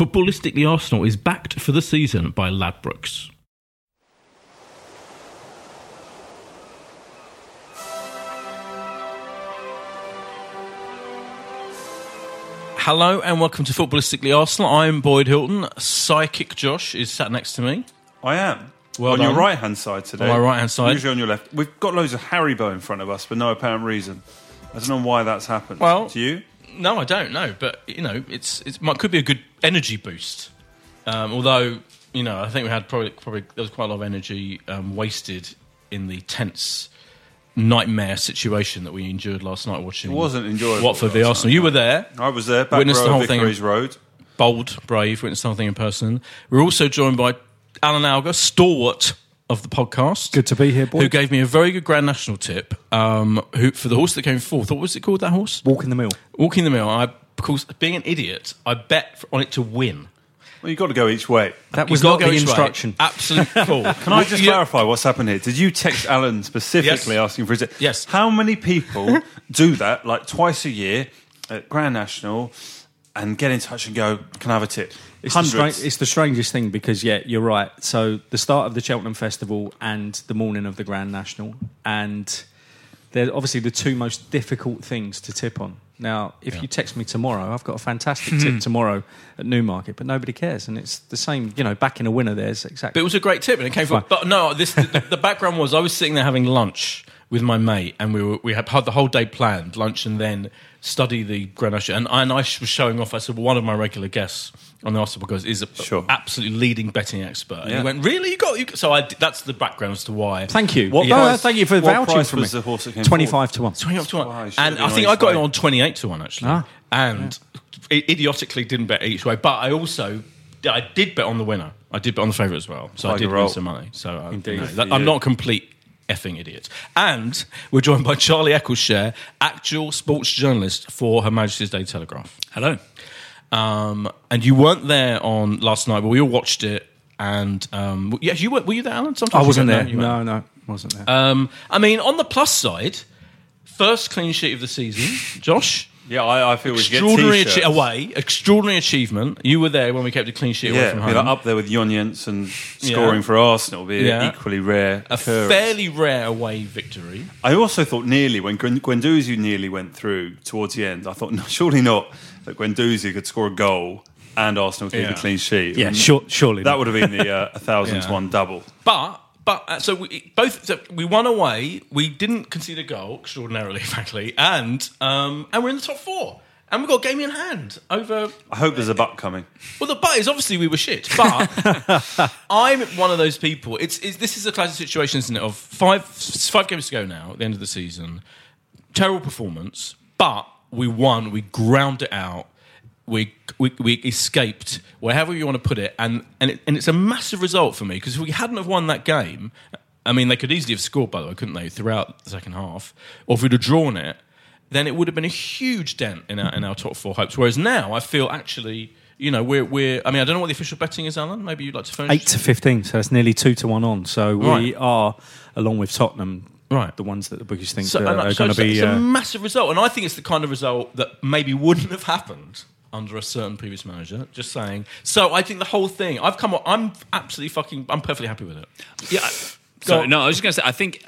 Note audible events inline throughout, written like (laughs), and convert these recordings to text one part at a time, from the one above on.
Footballistically Arsenal is backed for the season by Ladbrokes. Hello and welcome to Footballistically Arsenal. I'm Boyd Hilton. Psychic Josh is sat next to me. I am. Well on done. your right hand side today. On my right-hand side. Usually on your left. We've got loads of Haribo in front of us for no apparent reason. I don't know why that's happened. Well- to you? No, I don't know, but you know, it's it might could be a good energy boost. Um, although you know, I think we had probably probably there was quite a lot of energy um, wasted in the tense nightmare situation that we endured last night watching. It wasn't enjoyable Watford v last Arsenal. night, You were there. I was there. Back Witnessed row the whole of thing. Vicarage Road. Bold, brave, witnessed something in person. We're also joined by Alan Alger, stalwart of the podcast. Good to be here, boy. Who gave me a very good Grand National tip um, who, for the horse that came fourth. What was it called, that horse? Walk in the mill. Walking the Mill. I, because being an idiot, I bet on it to win. Well, you've got to go each way. That You've was got not to go the each way. instruction. Absolute (laughs) fool. Can I just clarify what's happened here? Did you text Alan specifically Yes. asking for his tip? Yes. How many people (laughs) do that, like twice a year at Grand National, and get in touch and go, "Can I have a tip?" It's the, stra- it's the strangest thing because, yeah, you're right. So, the start of the Cheltenham Festival and the morning of the Grand National, and they're obviously the two most difficult things to tip on. Now, if you text me tomorrow, I've got a fantastic Hmm. tip tomorrow at Newmarket, but nobody cares. And it's the same, you know, back in a winner there's exactly. But it was a great tip, and it came from. But no, this the, the background was I was sitting there having lunch with my mate, and we were we had had the whole day planned, lunch, and then study the Grand National. And I, and I was showing off. I said, well, one of my regular guests on the Arsenal podcast is a Sure. absolutely leading betting expert. And Yeah. he went, really, you got you. got-" So I, that's the background as to why. Thank you. What No, price- thank you for what vouching price for was me. the horse that came 25 to 1. 25 to one. Why, should and I think I got it on 28 to 1, actually. Ah, and i idiotically didn't bet each way. But I also I did bet on the winner. I did bet on the favourite as well. So I did roll. win some money. So uh, Indeed. you know, that- I'm not complete effing idiot. And we're joined by Charlie Eccleshare, actual sports journalist for Her Majesty's Day Telegraph. Hello. Um, and you weren't there on last night, but we all watched it. And um, yes, you were. Were you there, Alan? Sometimes I wasn't weren't there. No, no, wasn't there. Um, I mean, on the plus side, first clean sheet of the season, Josh. Yeah, I, I feel we get Extraordinary away, extraordinary achievement. You were there when we kept a clean sheet away Yeah, from home. like up there with John Jensen scoring Yeah. for Arsenal. Be Yeah. equally rare a occurrence. fairly rare away victory. I also thought nearly when Guendouzi nearly went through towards the end. I thought (laughs) no, surely not that Guendouzi could score a goal and Arsenal keep Yeah. a clean sheet. yeah, sure, surely. that not. would have been the uh, (laughs) a thousand to one double. But but uh, so we both so we won away. We didn't concede a goal extraordinarily, (laughs) frankly, and um, and we're in the top four. And we've got a game in hand over I hope there's a butt coming. Well, the butt is obviously we were shit, but (laughs) I'm one of those people. It's, it's this is a classic situation, isn't it? Of five five games to go now at the end of the season, terrible performance, but we won. We ground it out. We, we, we escaped, wherever you want to put it, and and, it, and it's a massive result for me because if we hadn't have won that game, I mean they could easily have scored by the way, couldn't they, throughout the second half, or if we'd have drawn it, then it would have been a huge dent in our in our top four hopes. Whereas now, I feel actually, you know, we're we're. I mean, I don't know what the official betting is, Alan. Maybe you'd like to phone Eight to fifteen, so it's nearly two to one on. So we Right. are, along with Tottenham, Right. the ones that the bookies think So, are, are so going to be. it's a uh, massive result, and I think it's the kind of result that maybe wouldn't have happened under a certain previous manager. Just saying. So I think the whole thing. I've come. on- I'm absolutely fucking. I'm perfectly happy with it. Yeah. So, no, I was just going to say, I think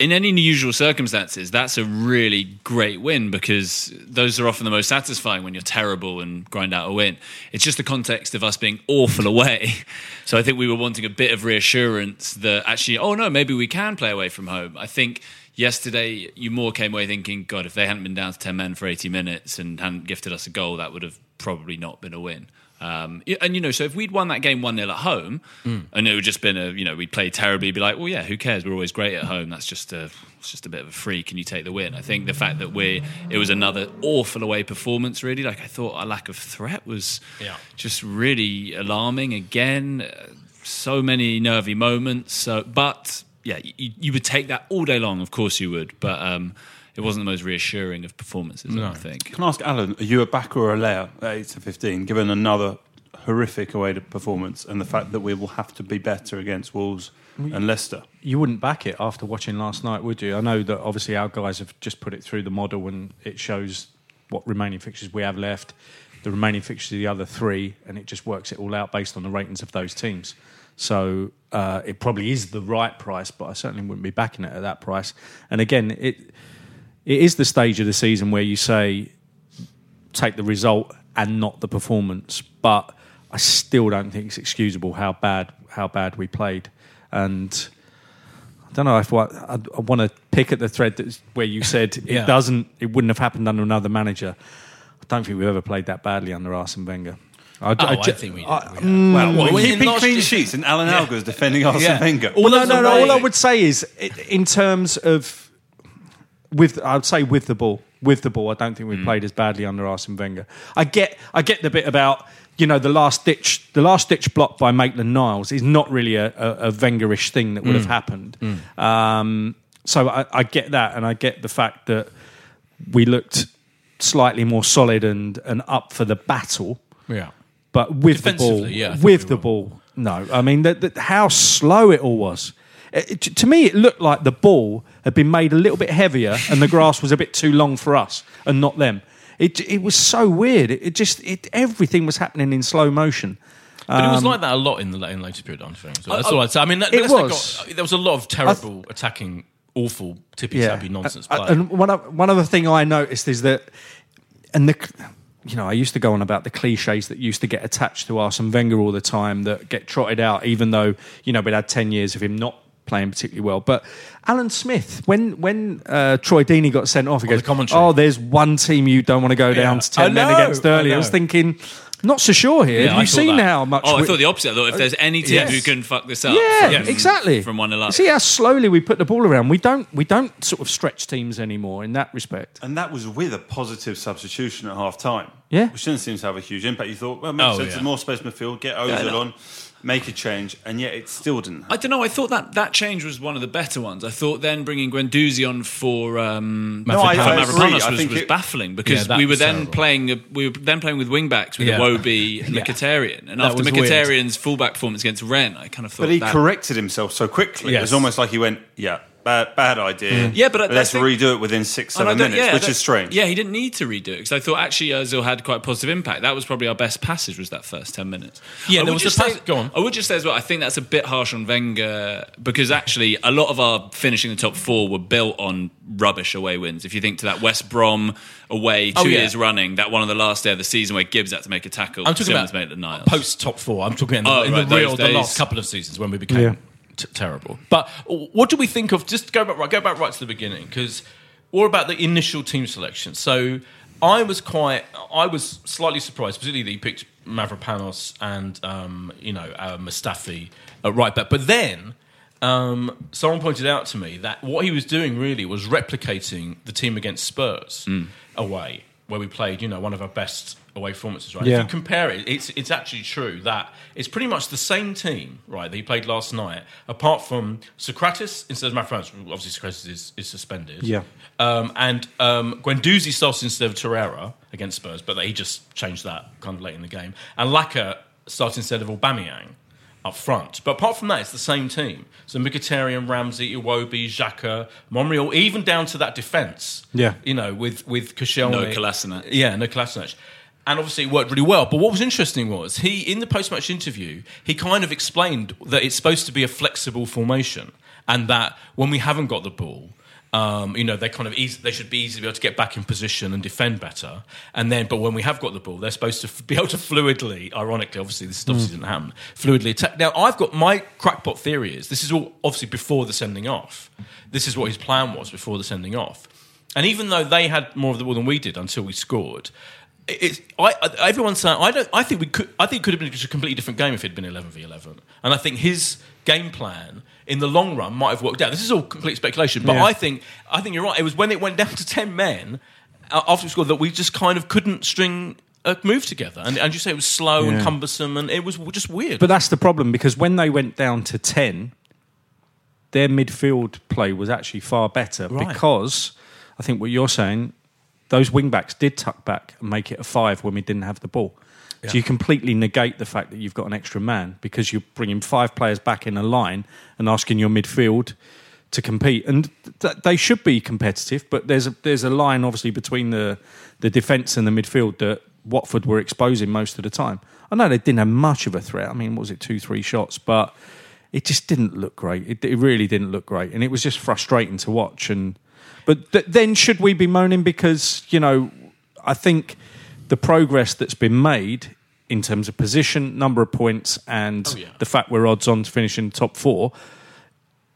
in any unusual circumstances, that's a really great win because those are often the most satisfying when you're terrible and grind out a win. It's just the context of us being awful away. (laughs) So I think we were wanting a bit of reassurance that actually, oh no, maybe we can play away from home. I think yesterday you more came away thinking, God, if they hadn't been down to 10 men for 80 minutes and hadn't gifted us a goal, that would have probably not been a win. Um, and you know, so if we'd won that game one 0 at home, and it would just been a, you know, we'd played terribly, be like, well, yeah, who cares? We're always great at home. That's just a, it's just a bit of a freak, and you take the win. I think the fact that we, it was another awful away performance. Really, like I thought, our lack of threat was Yeah. just really alarming. Again, so many nervy moments. So, but yeah, you, you would take that all day long. Of course, you would, but. Um, it wasn't the most reassuring of performances, I think. Can I ask Alan, are you a backer or a layer at 8 to 15, given another horrific away performance and the fact that we will have to be better against Wolves and Leicester? you wouldn't back it after watching last night, would you? I know that obviously our guys have just put it through the model and it shows what remaining fixtures we have left, the remaining fixtures of the other three, and it just works it all out based on the ratings of those teams. So uh, it probably is the right price, but I certainly wouldn't be backing it at that price. And again, it it is the stage of the season where you say take the result and not the performance. But I still don't think it's excusable how bad how bad we played. And I don't know if what I, I want to pick at the thread that's where you said (laughs) it doesn't, it wouldn't have happened under another manager. I don't think we've ever played that badly under Arsene Wenger. I, Oh, I ju- think we did. I- We had. mm, Well, what, Well, keeping clean year- sheets and Alan Alger's defending Arsene Yeah. Wenger. All well, no, no, no. All I would say is, in terms of with, I'd say with the ball, with the ball, I don't think we Mm. played as badly under Arsene Wenger. I get, I get the bit about you know the last ditch, the last ditch block by Maitland Niles is not really a, a, a Wengerish thing that would Mm. have happened. Um, so I, I get that, and I get the fact that we looked slightly more solid and and up for the battle. Yeah. But with the ball, yeah, with the ball, no. I mean, the, the, how slow it all was. It- it- to me, it looked like the ball had been made a little bit heavier, and the grass was a bit too long for us and not them. It it was so weird. It, it just it, everything was happening in slow motion. But it was Um, like that a lot in the in later period. I'm saying. So that's I- all I'd say. I mean, that, it was. Got, there was a lot of terrible attacking, awful tippy tappy nonsense Uh, play. And one of, one other thing I noticed is that, and the, you know, I used to go on about the cliches that used to get attached to Arsene Wenger all the time that get trotted out, even though you know we'd had ten years of him not playing particularly well. But Alan Smith, when when uh, Troy Deeney got sent off, he goes, commentary. "Oh, there's one team you don't want to go down Yeah. to ten men against early." I I, was thinking, not so sure here. Yeah, Have I you seen that. how much? Oh, I we- thought the opposite. I thought if there's any team Yes. who can fuck this up, yeah, from, exactly. from one nil up. See how slowly we put the ball around. We don't we don't sort of stretch teams anymore in that respect. And that was with a positive substitution at half time. Yeah. Which didn't seem to have a huge impact. You thought, well, makes Oh, sense. yeah. There's more space in midfield, get Ozil Yeah, on, make a change, and yet it still didn't. I don't know. I thought that that change was one of the better ones. I thought then bringing Guendouzi on for um, No, I- for I agree. Mavropanos I was, think was it- baffling because Yeah, we were then terrible. playing we were then playing with wing backs with Yeah. Iwobi and Yeah. Mkhitaryan, and That after was weird. Mkhitaryan's fullback performance against Rennes, I kind of thought But he that, corrected himself so quickly. It was almost like he went, yeah, bad, bad idea. Mm. Yeah, but I- let's think- redo it within six, seven minutes, yeah, which is strange. Yeah, he didn't need to redo it because I thought actually Ozil had quite a positive impact. That was probably our best passage was that first ten minutes. Yeah, I there would was just a pass- say- go on. I would just say as well. I think that's a bit harsh on Wenger because actually a lot of our finishing the top four were built on rubbish away wins. If you think to that West Brom away oh, two Oh, yeah. years running, that one of the last day of the season where Gibbs had to make a tackle. I'm talking Simmons about made the Niles. post top four. I'm talking in the, Oh, in right, the those real, the days. last couple of seasons when we became Yeah. T- terrible. But what do we think of? Just go back, right, go back right to the beginning because what about the initial team selection? So I was quite, I was slightly surprised, particularly that he picked Mavropanos and um, you know uh, Mustafi at right back. But then. Um, someone pointed out to me that what he was doing really was replicating the team against Spurs away. where we played, you know, one of our best away performances, right? Yeah. If you compare it, it's it's actually true that it's pretty much the same team, right, that he played last night, apart from Sokratis instead of Mafrans. Obviously, Sokratis is, is suspended. Yeah. Um, and um, Guendouzi starts instead of Torreira against Spurs, but he just changed that kind of late in the game. And Laka starts instead of Aubameyang up front. But apart from that, it's the same team. So Mkhitaryan, Ramsey, Iwobi, Xhaka, Monreal, even down to that defence. Yeah. You know, with, with Koscielny. No Kolasinac. Yeah, no Kolasinac. And obviously it worked really well. But what was interesting was he, in the post-match interview, he kind of explained that it's supposed to be a flexible formation and that when we haven't got the ball, um, you know, they kind of easy, they should be easy to be able to get back in position and defend better. And then, but when we have got the ball, they're supposed to f- be able to fluidly, ironically, obviously this obviously didn't happen, fluidly attack. Now, I've got my crackpot theory is this is all obviously before the sending off. This is what his plan was before the sending off. And even though they had more of the ball than we did until we scored, it's I, I- everyone's saying I don't. I think we could. I think it could have been just a completely different game if it had been eleven v eleven. And I think his game plan in the long run might have worked out. This is all complete speculation, but Yeah. I think I think you're right. It was when it went down to ten men uh, after we scored that we just kind of couldn't string a move together. And, and you say it was slow and cumbersome, and it was just weird. But that's the problem because when they went down to 10, their midfield play was actually far better Right. because I think what you're saying, those wing backs did tuck back and make it a five when we didn't have the ball. Yeah. So you completely negate the fact that you've got an extra man because you're bringing five players back in a line and asking your midfield to compete. And th- they should be competitive, but there's a, there's a line obviously between the the defence and the midfield that Watford were exposing most of the time. I know they didn't have much of a threat. I mean, what was it two three shots, but it just didn't look great. It, it really didn't look great, and it was just frustrating to watch. And but th- then should we be moaning because you know I think the progress that's been made in terms of position, number of points, and Oh, yeah. the fact we're odds on to finish in top four.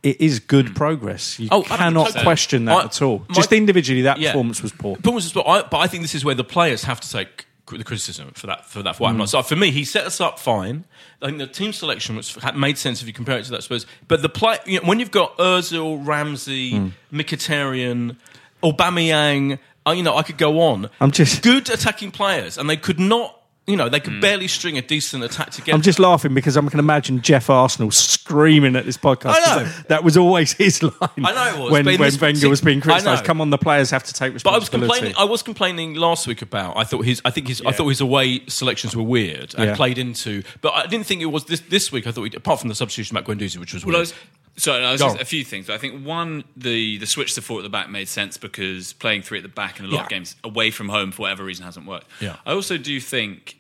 It is good hmm. progress. You Oh, cannot totally. question that I- at all. my- Just individually, that Yeah. performance was poor. Performance was poor. I, but I think this is where the players have to take the criticism for that. For that, for what happened. So for me, he set us up fine. I think the team selection was made sense if you compare it to that Suppose, But the play, you know, when you've got Özil, Ramsey, Hmm. Mkhitaryan, Aubameyang, uh, you know, I could go on. I'm just- good attacking players, and they could not. You know, they could hmm. barely string a decent attack together. I'm just laughing because I can imagine Jeff Arsenal screaming at this podcast. I know. 'cause That was always his line. I know it was, when, but when this- Wenger see, was being criticised. Come on, the players have to take responsibility. But I was responsibility. complaining. I was complaining last week about. I thought his. I think his. I thought his away selections were weird and Yeah. played into. But I didn't think it was this this week. I thought, apart from the substitution about Guendouzi, which was Well, I weird. was, sorry, I was just, a few things. I think one, the the switch to four at the back made sense because playing three at the back in a lot of games away from home for whatever reason hasn't worked. Yeah. I also do think,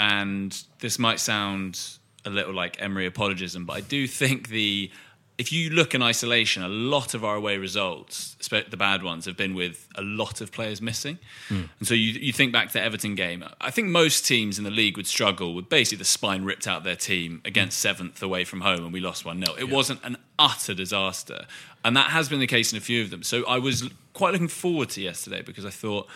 and this might sound a little like Emery apologism, but I do think the if you look in isolation, a lot of our away results, the bad ones, have been with a lot of players missing. Hmm. And so you, you think back to the Everton game. I think most teams in the league would struggle with basically the spine ripped out their team against seventh away from home, and we lost one 0 It wasn't an utter disaster, and that has been the case in a few of them. So I was quite looking forward to yesterday because I thought,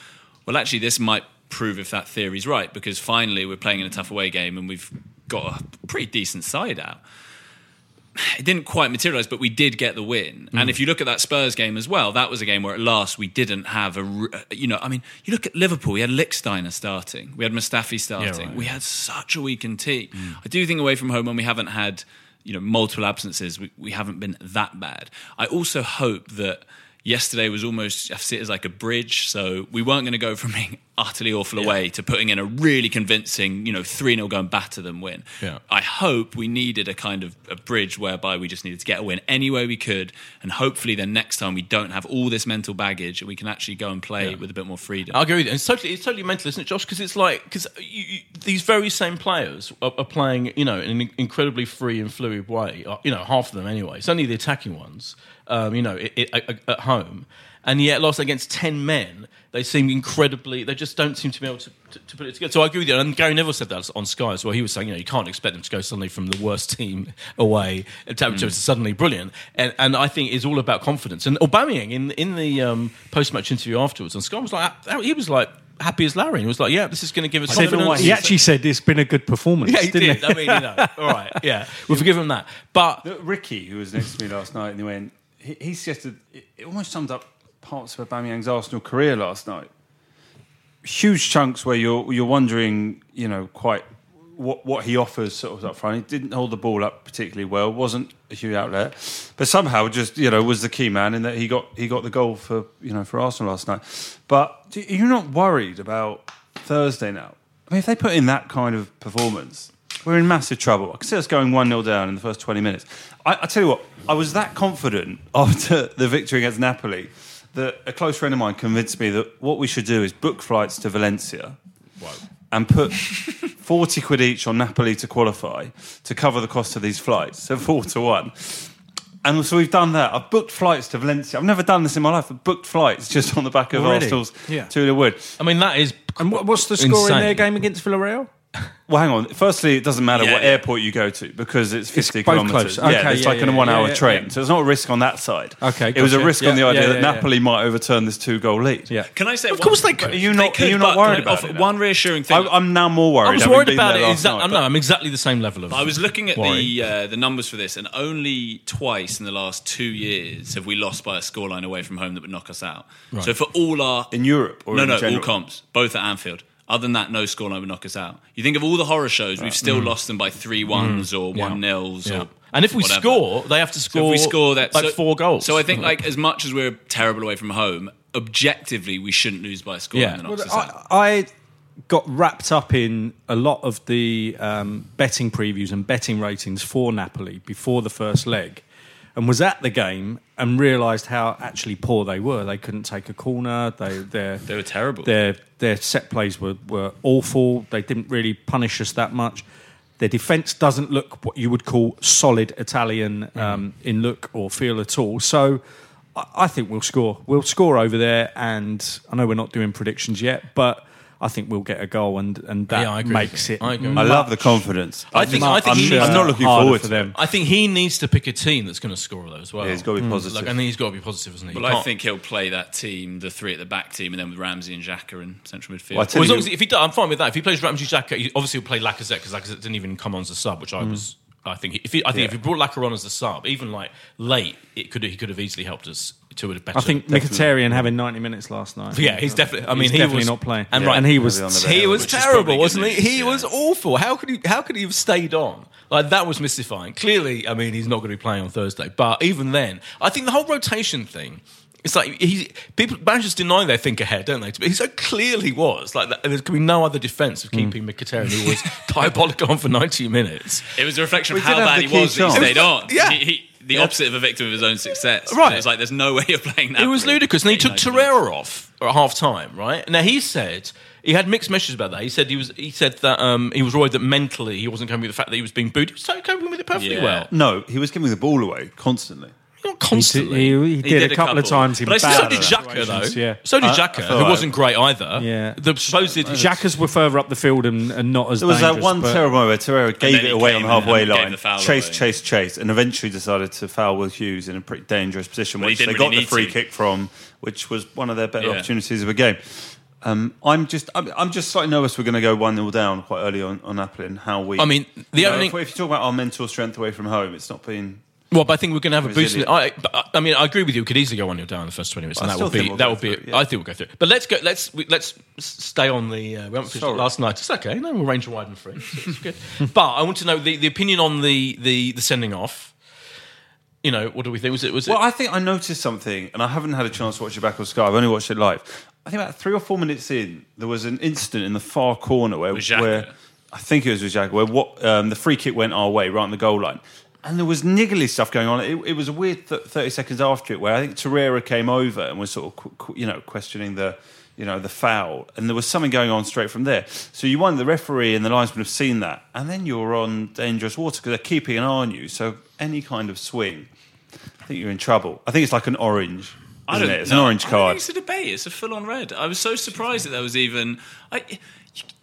well, actually, this might prove if that theory's right because finally we're playing in a tough away game and we've got a pretty decent side out it didn't quite materialize, but we did get the win. Mm. And if you look at that Spurs game as well, that was a game where at last we didn't have a, you know, I mean, you look at Liverpool, we had Lichtsteiner starting, we had Mustafi starting, right, we had such a weakened team. I do think away from home when we haven't had, you know, multiple absences, we, we haven't been that bad. I also hope that yesterday was almost, I see it as like a bridge. So we weren't going to go from being (laughs) utterly awful away to putting in a really convincing, you know, 3 0 go and batter them win. Yeah. I hope we needed a kind of a bridge whereby we just needed to get a win any way we could, and hopefully then next time we don't have all this mental baggage and we can actually go and play with a bit more freedom. I agree with you. It's totally, it's totally mental, isn't it, Josh? Because it's like because these very same players are, are playing, you know, in an incredibly free and fluid way. Uh, You know, half of them anyway. It's only the attacking ones, um, you know, it, it, at, at home. And yet, lost against ten men, they seem incredibly. They just don't seem to be able to, to, to put it together. So I agree with you. And Gary Neville said that on Sky as well. He was saying, you know, you can't expect them to go suddenly from the worst team (laughs) away to, to, to suddenly brilliant. And, and I think it's all about confidence. And Aubameyang in in the um, post match interview afterwards on Sky was like, he was like happy as Larry. He was like, yeah, this is going to give us Said- confidence. he actually said it's been a good performance. yeah, he didn't did. I mean, you know, (laughs) all right, yeah, we'll forgive him that. But Ricky, who was next to me last night, and he went, he, he suggested, it, almost sums up parts of Aubameyang's Arsenal career last night. huge chunks where you're you're wondering, you know, quite what what he offers sort of up front. He didn't hold the ball up particularly well. wasn't a huge outlet, but somehow just you know was the key man in that he got he got the goal for you know for Arsenal last night. But you're not worried about Thursday now. I mean, if they put in that kind of performance, we're in massive trouble. I can see us going 1 0 down in the first 20 minutes. I, I tell you what, I was that confident (laughs) after the victory against Napoli that a close friend of mine convinced me that what we should do is book flights to Valencia and put 40 quid each on Napoli to qualify to cover the cost of these flights. So 4 to 1. And so we've done that. I've booked flights to Valencia. I've never done this in my life. I've booked flights just on the back of oh, Already? Arsenal's Yeah. 2 0 win. I mean, that is. And what's the score in their game against Villarreal? Well, hang on. Firstly, it doesn't matter Yeah, what yeah. airport you go to because it's 50 both kilometres. close. Okay, yeah, it's yeah, like in a yeah, one hour yeah, yeah, train. yeah. So it's not a risk on that side. Okay, It was a gotcha. risk on the idea yeah, that yeah, yeah. Napoli might overturn this two goal lead. Yeah. Can I say? Of one- course they could. Are you not, could, are you but not worried about offer it? now? One reassuring thing. I, I'm now more worried. I was worried about it. last Exactly. night, no, I'm exactly the same level of. I was looking at worry. the uh, the numbers for this, and only twice in the last two years have we lost by a scoreline away from home that would knock us out. So for all our In Europe or no, in no, general? all comps, both at Anfield. Other than that, no scoreline would knock us out. You think of all the horror shows, we've still lost them by three ones or one nils. Yeah. Or And if we whatever. score, they have to So score. if we score that like so- four goals. So I think like as much as we're terrible away from home, objectively we shouldn't lose by a scoreline Yeah. that knocks us I. I got wrapped up in a lot of the um, betting previews and betting ratings for Napoli before the first leg, and was at the game and realised how actually poor they were. They couldn't take a corner. They their (laughs) They were terrible. Their their set plays were were awful. They didn't really punish us that much. Their defence doesn't look what you would call solid Italian um, in look or feel at all. So. I- I think we'll score. We'll score over there, and I know we're not doing predictions yet, but I think we'll get a goal, and and that Yeah, I makes it. I agree. I love the confidence. I think- I think I'm, he needs I'm to- not looking forward for to them. them. I think he needs to pick a team that's going to score though as well. Yeah, he's got mm. to be positive. Like, I think he's got to be positive, isn't he? Well, I think he'll play that team, the three at the back team, and then with Ramsey and Xhaka in central midfield. Well, I tell Well, as long as if he does, I'm fine with that. If he plays Ramsey Xhaka, obviously he obviously will play Lacazette because Lacazette didn't even come on as a sub, which I mm. was. I think if he, I think if he brought Lacazette on as a sub, even like late, it could he could have easily helped us to a better. I think Mkhitaryan having 90 minutes last night. Yeah, he's definitely. I mean, He's he definitely was not playing. and Yeah. right, And he was- He'll be on the he bench, was terrible, wasn't he? He yeah. was awful. How could he? How could he have stayed on? Like that was mystifying. Clearly, I mean, he's not going to be playing on Thursday. But even then, I think the whole rotation thing. It's like he's people managers deny they think ahead, don't they? But he so clearly was like that. There could be no other defence of keeping Mkhitaryan, who was (laughs) diabolical on for ninety minutes. It was a reflection of We did how bad he key was that he chance. stayed on. Yeah. He, he, the opposite of a victim of his own success. Right. It's like there's no way of playing that. It was ludicrous. And he took Torreira off at half time, right? Now he said he had mixed messages about that. He said he was he said that um, he was worried that mentally he wasn't coping with the fact that he was being booed. He was so coping with it perfectly Yeah. well. No, he was giving the ball away constantly. Not He, constantly. he, he did, a couple, of times in But I still- bad so did Xhaka though. Yeah. So did I- I Xhaka, feel who like- wasn't great either. Yeah. The supposed Xhaka's were further up the field and, and not as There was that one but- terrible moment where Torreira gave it away on the halfway line, chase, chase, chase, and eventually decided to foul Will Hughes in a pretty dangerous position, which they got the free kick from, which was one of their better opportunities of the game. Um, I'm just, I'm, I'm just slightly nervous we're going to go one 0 down quite early on on Napoli and how we. I mean, the you know, only- if, if you talk about our mental strength away from home, it's not been. Well, but I think we're going to have a boost. In it. I, I- mean, I agree with you. We could easily go one 0 down in the first twenty minutes, I and that would be we'll that would be. through yeah. I think we'll go through. it. But let's go. Let's we, let's stay on the. Uh, we haven't finished last night. It's okay. No, we'll range wide and free. So it's good. (laughs) but I want to know the, the opinion on the, the the sending off. You know, what do we think? Was it? Was Well, it? I think I noticed something, and I haven't had a chance to watch it back on Sky. I've only watched it live. I think about three or four minutes in, there was an incident in the far corner where, where I think it was with Xhaka, where what um, the free kick went our way, right on the goal line, and there was niggly stuff going on. It, it was a weird th- thirty seconds after it, where I think Torreira came over and was sort of qu- qu- you know questioning the you know the foul, and there was something going on straight from there. So you wonder the referee and the linesman have seen that, and then you're on dangerous water because they're keeping an eye on you. So any kind of swing. I think you're in trouble. I think it's like an orange. I Isn't don't it? It's know. an orange I card. think it's a debate. It's a full-on red. I was so surprised that there was even. I,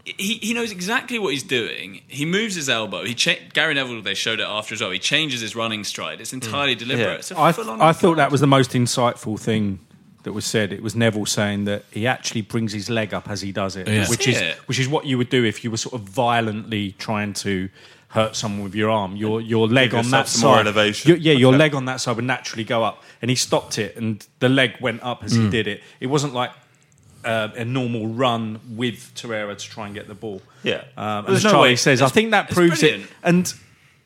he, he knows exactly what he's doing. He moves his elbow. He cha- Gary Neville. They showed it after as well. He changes his running stride. It's entirely deliberate. Yeah. It's a I, I thought that was the most insightful thing that was said. It was Neville saying that he actually brings his leg up as he does it, Yeah. which is it. which is what you would do if you were sort of violently trying to hurt someone with your arm. Your your leg on that side, more elevation. your- yeah, your Okay. leg on that side would naturally go up, and he stopped it, and the leg went up as he Mm. did it. It wasn't like uh, a normal run with Torreira to try and get the ball. Yeah. um, and There's as no Charlie way- says, I think that proves it. And,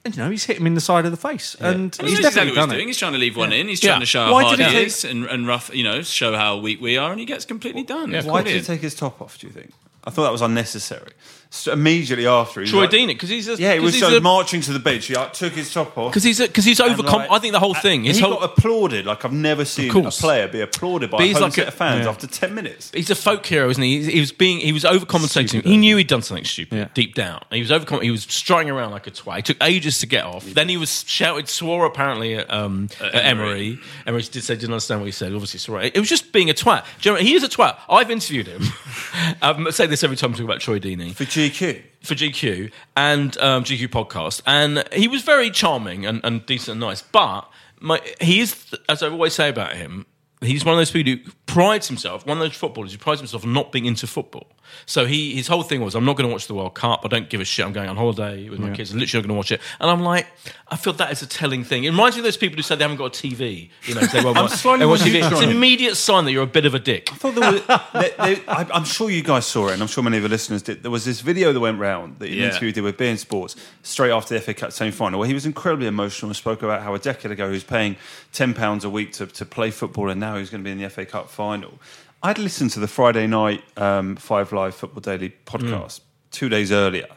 and you know, he's hit him in the side of the face, and And he's he definitely exactly what done he's it. doing. He's trying to leave one in. He's Yeah. trying to show Why how hard he he is and, and rough, you know, show how weak we are, and he gets completely done. It's Why did he take his top off? Do you think? I thought that was unnecessary. So immediately after, he was Troy like- Deeney, because he's a, Yeah, he was he's so a- marching to the bench. He like, took his top off. Because he's because he's And, overcome. like, I think the whole thing. His he whole, got applauded like I've never seen a player be applauded by But a he's home like set a- of fans yeah. after ten minutes. He's a folk hero, isn't he? He- He was being, he was overcompensating. Stupid, he knew he'd done something stupid Yeah. deep down. He was overcom- He was strutting around like a twat. It took ages to get off. Then he was shouted, swore apparently at, um, at Emery. Emery did say didn't understand what he said. Obviously, swore. It was just being a twat. Do you know, he is a twat. I've interviewed him. (laughs) um, I say this every time I talk about Troy Deeney For GQ, for GQ and um, GQ podcast, and he was very charming and, and decent and nice. But my, he is, as I always say about him, he's one of those people who prides himself, one of those footballers who prides himself on not being into football. So he, his whole thing was, I'm not going to watch the World Cup. I don't give a shit. I'm going on holiday with my kids. I'm literally not going to watch it. And I'm like, I feel that is a telling thing. It reminds me of those people who say they haven't got a TV. You know, they won't watch, they watch TV. It's an immediate sign that you're a bit of a dick. I thought there was. they, they, I, I'm sure you guys saw it, and I'm sure many of the listeners did. There was this video that went round that an Yeah. interview did with beIN Sports straight after the FA Cup semi final, where he was incredibly emotional and spoke about how a decade ago he was paying ten pounds a week to, to play football, and now he's going to be in the FA Cup final. I'd listened to the Friday night um, Five Live Football Daily podcast two days earlier,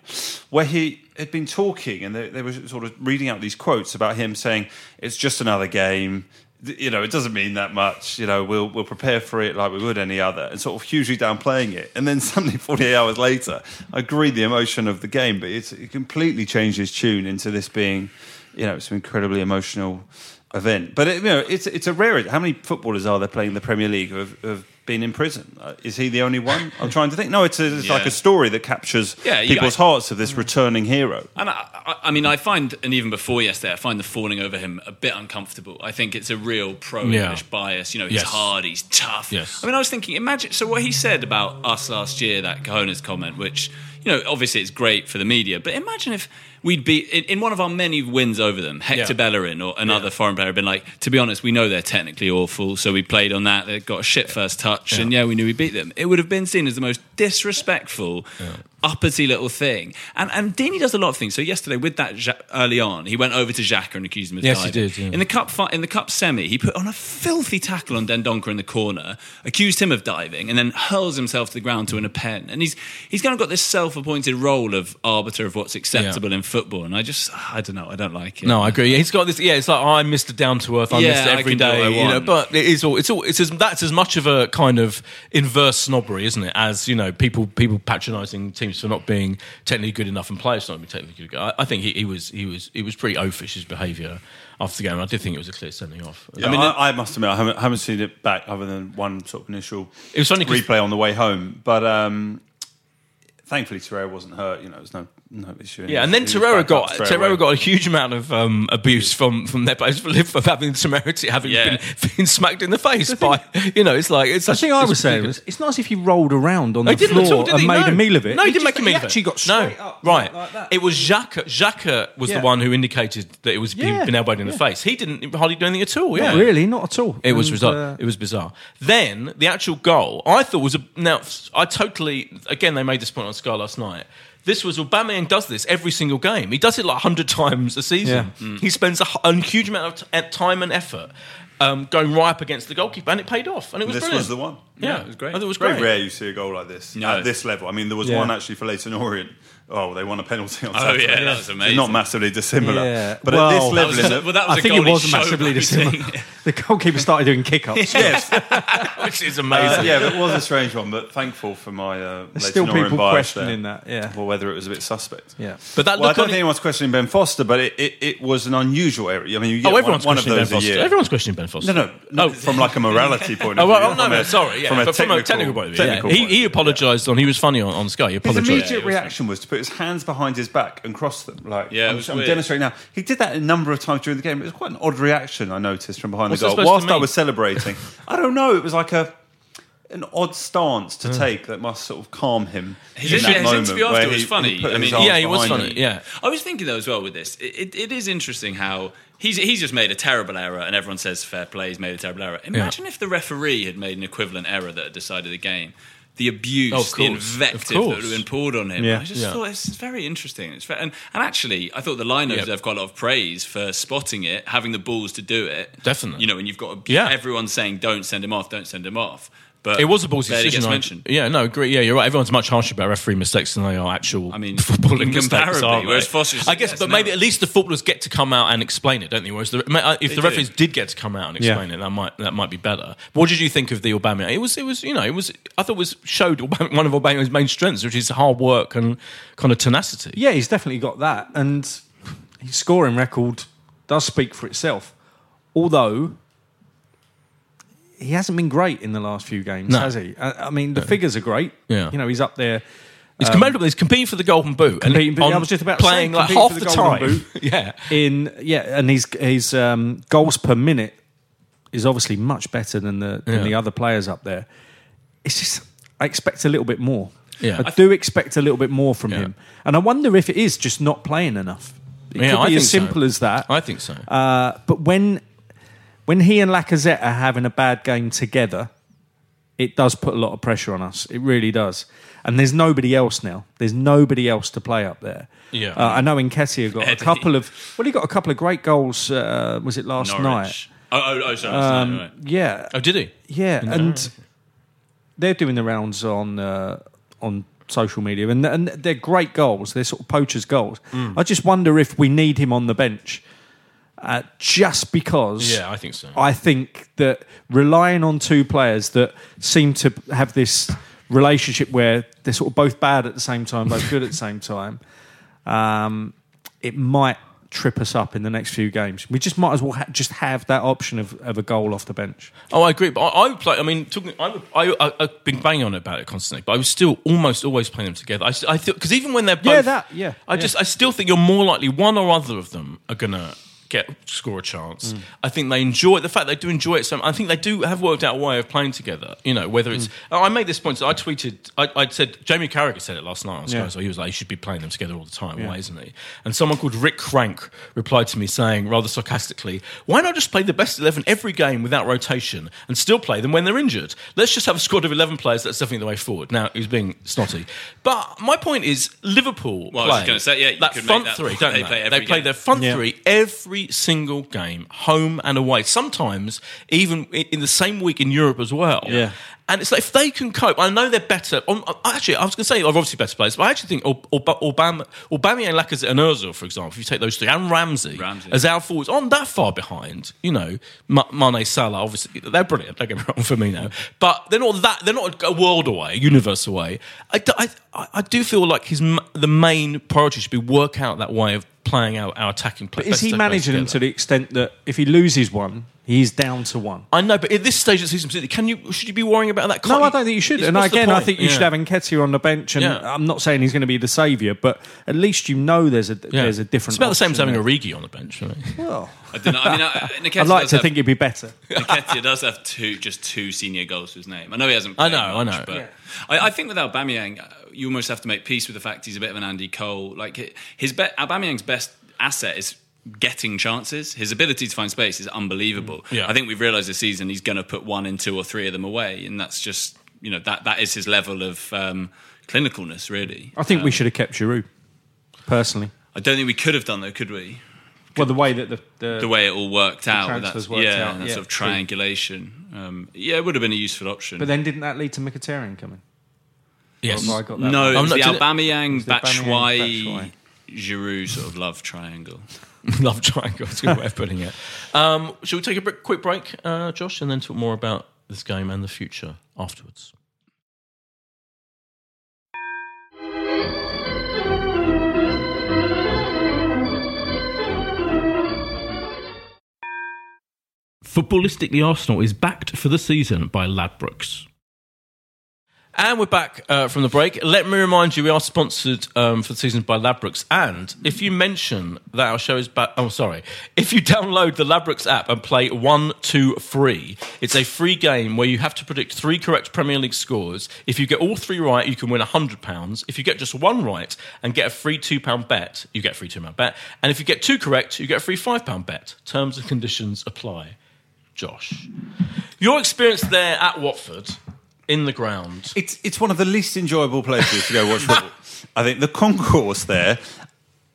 where he had been talking, and they, they were sort of reading out these quotes about him saying, "It's just another game." You know, it doesn't mean that much. You know, we'll we'll prepare for it like we would any other, and sort of hugely downplaying it. And then (laughs) suddenly, 48 hours later, I agree the emotion of the game, but it's, it completely changed his tune into this being, you know, it's an incredibly emotional event. But it, you know, it's it's a rarity. How many footballers are there playing the Premier League who have, have been in prison? Uh, is he the only one? (laughs) I'm trying to think. No, it's, a, it's like a story that captures Yeah, you- people's I- hearts of this returning hero. And I, I, I mean, I find, and even before yesterday, I find the fawning over him a bit uncomfortable. I think it's a real pro-English Yeah. bias. You know, he's Yes. hard, he's tough. Yes. I mean, I was thinking, imagine. So what he said about us last year, that cojones comment, which you know, obviously it's great for the media, but imagine if we'd be in, in one of our many wins over them, Hector Yeah. Bellerin or another foreign player had been like, to be honest, we know they're technically awful, so we played on that. They got a shit first touch, and yeah, we knew we beat them. It would have been seen as the most disrespectful, uppity little thing. And and Deeney does a lot of things. So yesterday, with that early on, he went over to Xhaka and accused him of Yes, he diving. did, yeah. In the cup in the cup semi, he put on a filthy tackle on Dendoncker in the corner, accused him of diving, and then hurls himself to the ground to win a pen. And he's he's kind of got this self-appointed role of arbiter of what's acceptable in football. And I just I don't know, I don't like it. No, I agree. He's got this. Yeah, it's like oh, I'm Mr. Down to Earth. I'm Yeah, Mr. I Every can day. I You know, but it is all. It's all. It's as that's as much of a kind of inverse snobbery, isn't it? As you know, people people patronising teams for not being technically good enough and players not being technically good. I, I think he, he was he was he was pretty oafish his behaviour after the game. I did think it was a clear sending off. I mean, I, I must admit, I haven't, haven't seen it back other than one sort of initial It was funny 'cause- replay on the way home. But um, thankfully, Torreira wasn't hurt. You know, there's no no issue. Yeah, and then He Torreira got up Torreira got a huge amount of um, abuse from from their players for for having temerity, having Yeah. been, (laughs) been smacked in the face by you know. It's like it's. The such- thing I was saying was, it's not as if he rolled around on the he didn't floor all, and he? made no. a meal of it. No, he, didn't just- make a meal he actually got no, straight up right. like that. It was Xhaka. Xhaka was Yeah. the one who indicated that it was he'd Yeah, been elbowed in the face. He didn't hardly do anything at all. Yeah, Not really, not at all. It was bizarre. uh, it was bizarre. Then the actual goal, I thought was a now. I totally again they made this point on Sky last night. This was Aubameyang does this every single game. He does it like hundred times a season. Yeah. He spends a, a huge amount of t- time and effort um, going right up against the goalkeeper, and it paid off. And it was This brilliant. was the one. Yeah, it was great. I thought it was It's very great. rare you see a goal like this No. at this level. I mean, there was Yeah. one actually for Leyton Orient. Oh, they won a penalty on Saturday. Oh, yeah, that was It's amazing. Not massively dissimilar. Yeah. But Well, at this that level, was- in the, well, that was I a think it was massively dissimilar. (laughs) the goalkeeper started doing kick-ups. yes, (laughs) which is amazing. Uh, yeah, it was a strange one, but thankful for my uh, There's Leyton still people bias questioning there. that. Yeah, or whether it was a bit suspect. yeah. But that Well, I look don't think it- anyone's questioning Ben Foster, but it, it, it was an unusual area. I mean, you get Oh, everyone's one, one of questioning Ben a Foster. year. Everyone's questioning Ben Foster. No, no, no. Oh. From like a morality (laughs) point of Oh, view. well, no, no, sorry. Yeah, from a technical, from a technical point of view, technical he, point he apologised on. He was funny on, on Sky. His immediate reaction was to put his hands behind his back and cross them. Like, Yeah, I'm, I'm demonstrating now. He did that a number of times during the game. It was quite an odd reaction I noticed from behind What's the goal. Whilst I was celebrating, (laughs) I don't know. It was like a. an odd stance to mm. take that must sort of calm him. His, in that his moment interview where after was he funny. put I mean, Yeah, he was funny. him. Yeah. I was thinking though as well with this. It, it, it is interesting how he's he's just made a terrible error, and everyone says fair play. He's made a terrible error. Imagine if the referee had made an equivalent error that had decided the game. The abuse, Oh, the invective that would have been poured on him. Yeah. I just Yeah. thought it's very interesting. It's very, and, and actually, I thought the line Yeah. deserved quite a lot of praise for spotting it, having the balls to do it. Definitely. you know, and you've got Yeah. everyone saying don't send him off, don't send him off. But It was a ballsy decision. Gets I- mentioned. Yeah, no, agree. Yeah, you're right. Everyone's much harsher about referee mistakes than they are actual. I mean, footballing mistakes. incomparably, aren't whereas Foster's- I guess, yes, but no. maybe at least the footballers get to come out and explain it, don't they? Whereas the, uh, if They the do. referees did get to come out and Yeah. explain it, that might that might be better. What did you think of the Aubameyang? It was it was you know it was I thought it was showed one of Aubameyang's main strengths, which is hard work and kind of tenacity. Yeah, he's definitely got that, and his scoring record does speak for itself. Although he hasn't been great in the last few games, No. has he? I, I mean, the figures are great. Yeah. you know, he's up there. He's Um. He's competing for the Golden Boot, and Competing I was just about say, playing like half the, the Golden time. (laughs) yeah, in yeah, and his his um, goals per minute is obviously much better than the than Yeah. the other players up there. It's just I expect a little bit more. Yeah. I do expect a little bit more from Yeah. him, and I wonder if it is just not playing enough. It Yeah, could I be as so. simple as that. I think so. Uh, but when when he and Lacazette are having a bad game together, it does put a lot of pressure on us. It really does. And there's nobody else now. There's nobody else to play up there. Yeah. Uh, I know Nketiah got a couple of. Well, he got a couple of great goals. Uh, was it last night? Oh, oh, oh, sorry. Um, night, right. Yeah. oh, did he? Yeah, and they're doing the rounds on uh, on social media, and, and they're great goals. They're sort of poachers' goals. Mm. I just wonder if we need him on the bench, uh, just because. Yeah, I think so. I think that relying on two players that seem to have this relationship where they're sort of both bad at the same time, both good at the same time, um, it might trip us up in the next few games. We just might as well ha- just have that option of, of a goal off the bench. Oh, I agree. But I, I would play. I mean, talking, I, would, I, I, I've been banging on about it constantly, but I was still almost always playing them together. I, I because even when they're both, Yeah, that- yeah, I yeah. just, I still think you're more likely one or other of them are gonna get score a chance. Mm. I think they enjoy it. the fact they do enjoy it. So I think they do have worked out a way of playing together. You know, whether it's Mm. I made this point. So I tweeted. I, I said Jamie Carragher said it last night on Sky. Yeah. So he was like, "You should be playing them together all the time." Yeah. Why isn't he? And someone called Rick Crank replied to me saying, rather sarcastically, "Why not just play the best eleven every game without rotation and still play them when they're injured? Let's just have a squad of eleven players. That's definitely the way forward." Now he's being snotty, but my point is Liverpool. Well, I was play gonna say, yeah, you that front that three, don't They they? play every they play game. their front Yeah. three every single game, home and away. Sometimes even in the same week in Europe as well. Yeah. And it's like if they can cope, I know they're better. Um, actually, I was going to say they're obviously better players, but I actually think Ob- Ob- Obama, Aubameyang, Lacazette, and Özil, for example, if you take those three, and Ramsey, Ramsey. as our forwards, on that far behind, you know, Ma- Mane, Salah, obviously they're brilliant. Don't get me wrong, (laughs) Firmino, but they're not that. They're not a world away, a universe away. I, do- I, I- I do feel like his the main priority should be work out that way of playing out our attacking play. But is he managing them to the extent that if he loses one, he's down to one? I know, but at this stage of the season, can you should you be worrying about that? No, Can't I don't think you should. And again, I think you should have Nketiah on the bench. And Yeah. I'm not saying he's going to be the saviour, but at least you know there's a Yeah. there's a different. It's about the same as having there. Origi on the bench. Really. Well, I don't know. I mean, I, (laughs) I'd like to have- think it'd be better. (laughs) Nketiah does have two, just two senior goals to his name. I know he hasn't. I Played know, I know. But Yeah. I, I think with Aubameyang, uh, you almost have to make peace with the fact he's a bit of an Andy Cole. Like his be- Aubameyang's best asset is getting chances. His ability to find space is unbelievable. Mm. Yeah. I think we've realised this season he's going to put one in two or three of them away, and that's just you know that that is his level of um, clinicalness. Really, I think we Um, should have kept Giroud, personally. I don't think we could have done though, could we? Well, the way that the the, the way it all worked out, with that, transfers worked yeah, out, that yeah, sort of triangulation. Um, yeah, it would have been a useful option. But then didn't that lead to Mkhitaryan coming? Yes. I got that no, wrong? it was I'm the not- did it- Aubameyang, was the Aubameyang, Batshuayi, Giroud sort of love triangle. (laughs) Love triangle. That's a good way of putting it. Um, shall we take a quick break, uh, Josh, and then talk more about this game and the future afterwards? Footballistically Arsenal is backed for the season by Ladbrokes. And we're back uh, from the break. Let me remind you, we are sponsored um, for the season by Ladbrokes. And if you mention that our show is back, oh, sorry. (laughs) If you download the Ladbrokes app and play one, two, one, two, three, it's a free game where you have to predict three correct Premier League scores. If you get all three right, you can win £100. If you get just one right and get a free £2 bet, you get a free £2 bet. And if you get two correct, you get a free £5 bet. Terms and conditions apply. Josh, your experience there at Watford in the ground. It's it's one of the least enjoyable places to go watch football. I think the concourse there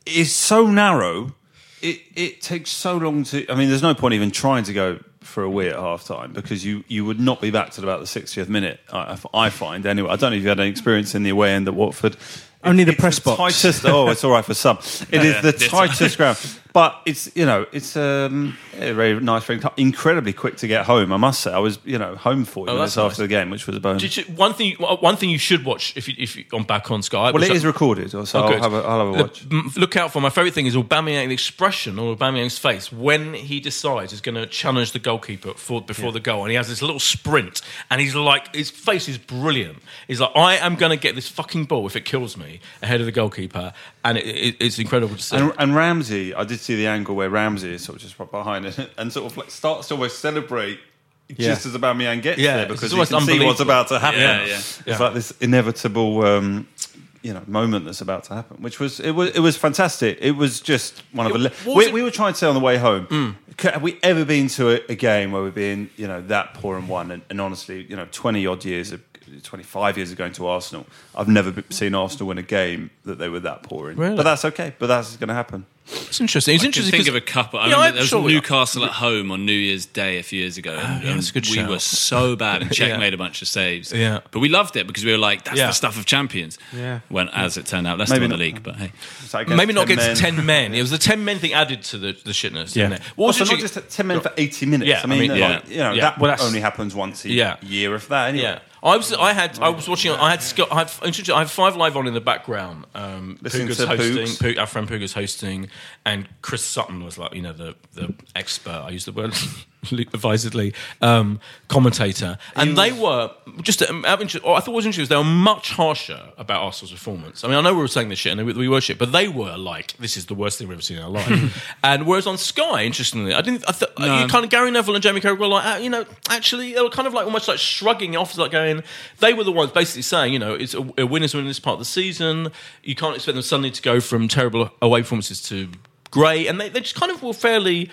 is so narrow. It it takes so long to. I mean, there's no point even trying to go for a wee at half time because you, you would not be back till about the 60th minute. I, I find anyway. I don't know if you had any experience in the away end at Watford. Only the It's press box. Tightest, oh, it's all right for some. (laughs) It is the tightest ground, but it's you know it's um, a very nice, very incredibly quick to get home. I must say, I was you know home forty Oh, minutes that's after the game, which was a bonus. Did you, one thing, one thing you should watch if you, if you, on back on Sky. well, it I- is recorded, so Oh, I'll, have a, I'll have a watch. m- look out for my favourite thing is Aubameyang. The expression on Aubameyang's face when he decides he's going to challenge the goalkeeper for, before the goal, and he has this little sprint, and he's like, his face is brilliant. He's like, I am going to get this fucking ball if it kills me ahead of the goalkeeper, and it, it, it's incredible to see. And, and Ramsey, I did see the angle where Ramsey is sort of just behind it (laughs) and sort of like starts to almost celebrate just as Aubameyang gets Yeah, there because he almost can see what's about to happen. Yeah, yeah. It's Yeah. like this inevitable, um, you know, moment that's about to happen, which was it was it was fantastic. It was just one of the. What We, Mm. we were trying to say on the way home. c- Have we ever been to a, a game where we've been, you know, that poor and won? And, and honestly, you know, twenty odd years of. 25 years of going to Arsenal, I've never seen Arsenal win a game that they were that poor in. Really? But that's okay. But that's going to happen. It's interesting. It's I can interesting. think 'cause- of a couple. I Yeah, remember I'm there was sure Newcastle at home on New Year's Day a few years ago. Oh, and, yeah, that's a good we shout. were so bad, and (laughs) Cech Yeah. made a bunch of saves. Yeah. but we loved it because we were like, "That's Yeah. the stuff of champions." Yeah. When, as it turned out, that's Maybe still in the league. But hey, Is Maybe not 10 against men? ten men. It was the ten men thing added to the, the shitness. Yeah. Yeah. What was Also, it not you- just 10 men for 80 minutes. Yeah, I mean, I mean, like, you know, Yeah. that Well, only happens once a Yeah. year, if that, anyway. Yeah, I was. I had. I was watching. I had. Scott- I had. I had five live on in the background. Um, Listening Puga's to hosting. Our friend Puga's hosting, and Chris Sutton was like, you know, the the expert. I use the word (laughs) advisedly. Um, commentator, and they were just. Um, out of interest- oh, I thought was interesting. was They were much harsher about Arsenal's performance. I mean, I know we were saying this shit and we, we were shit, but they were like, this is the worst thing we've ever seen in our life. (laughs) and whereas on Sky, interestingly, I didn't. I thought you kind of Gary Neville and Jamie Carragher were like, ah, you know, actually, they were kind of like almost like shrugging off, like going. They were the ones basically saying, you know, it's a, a winner's win in this part of the season. You can't expect them suddenly to go from terrible away performances to great, and they, they just kind of were fairly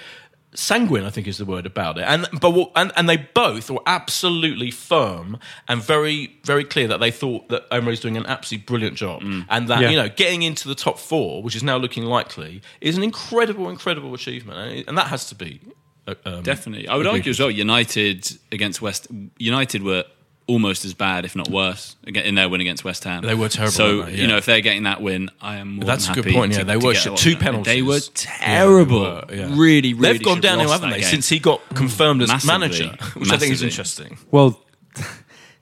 sanguine. I think is the word about it. And but what, and and they both were absolutely firm and very very clear that they thought that Emery's doing an absolutely brilliant job, and that Yeah. you know getting into the top four, which is now looking likely, is an incredible incredible achievement, and, and that has to be. uh, Um, definitely, I would agreed argue as well. United against West. United were almost as bad, if not worse, in their win against West Ham. They were terrible, So weren't? Yeah. you know, if they're getting that win, I am. More That's than a good happy point. Yeah, to- they to were get two penalties. They were Yeah, terrible. they were, yeah. Really, really. They've gone downhill, haven't they? game. Since he got mm. confirmed as Massively. manager, which I think is interesting. Well,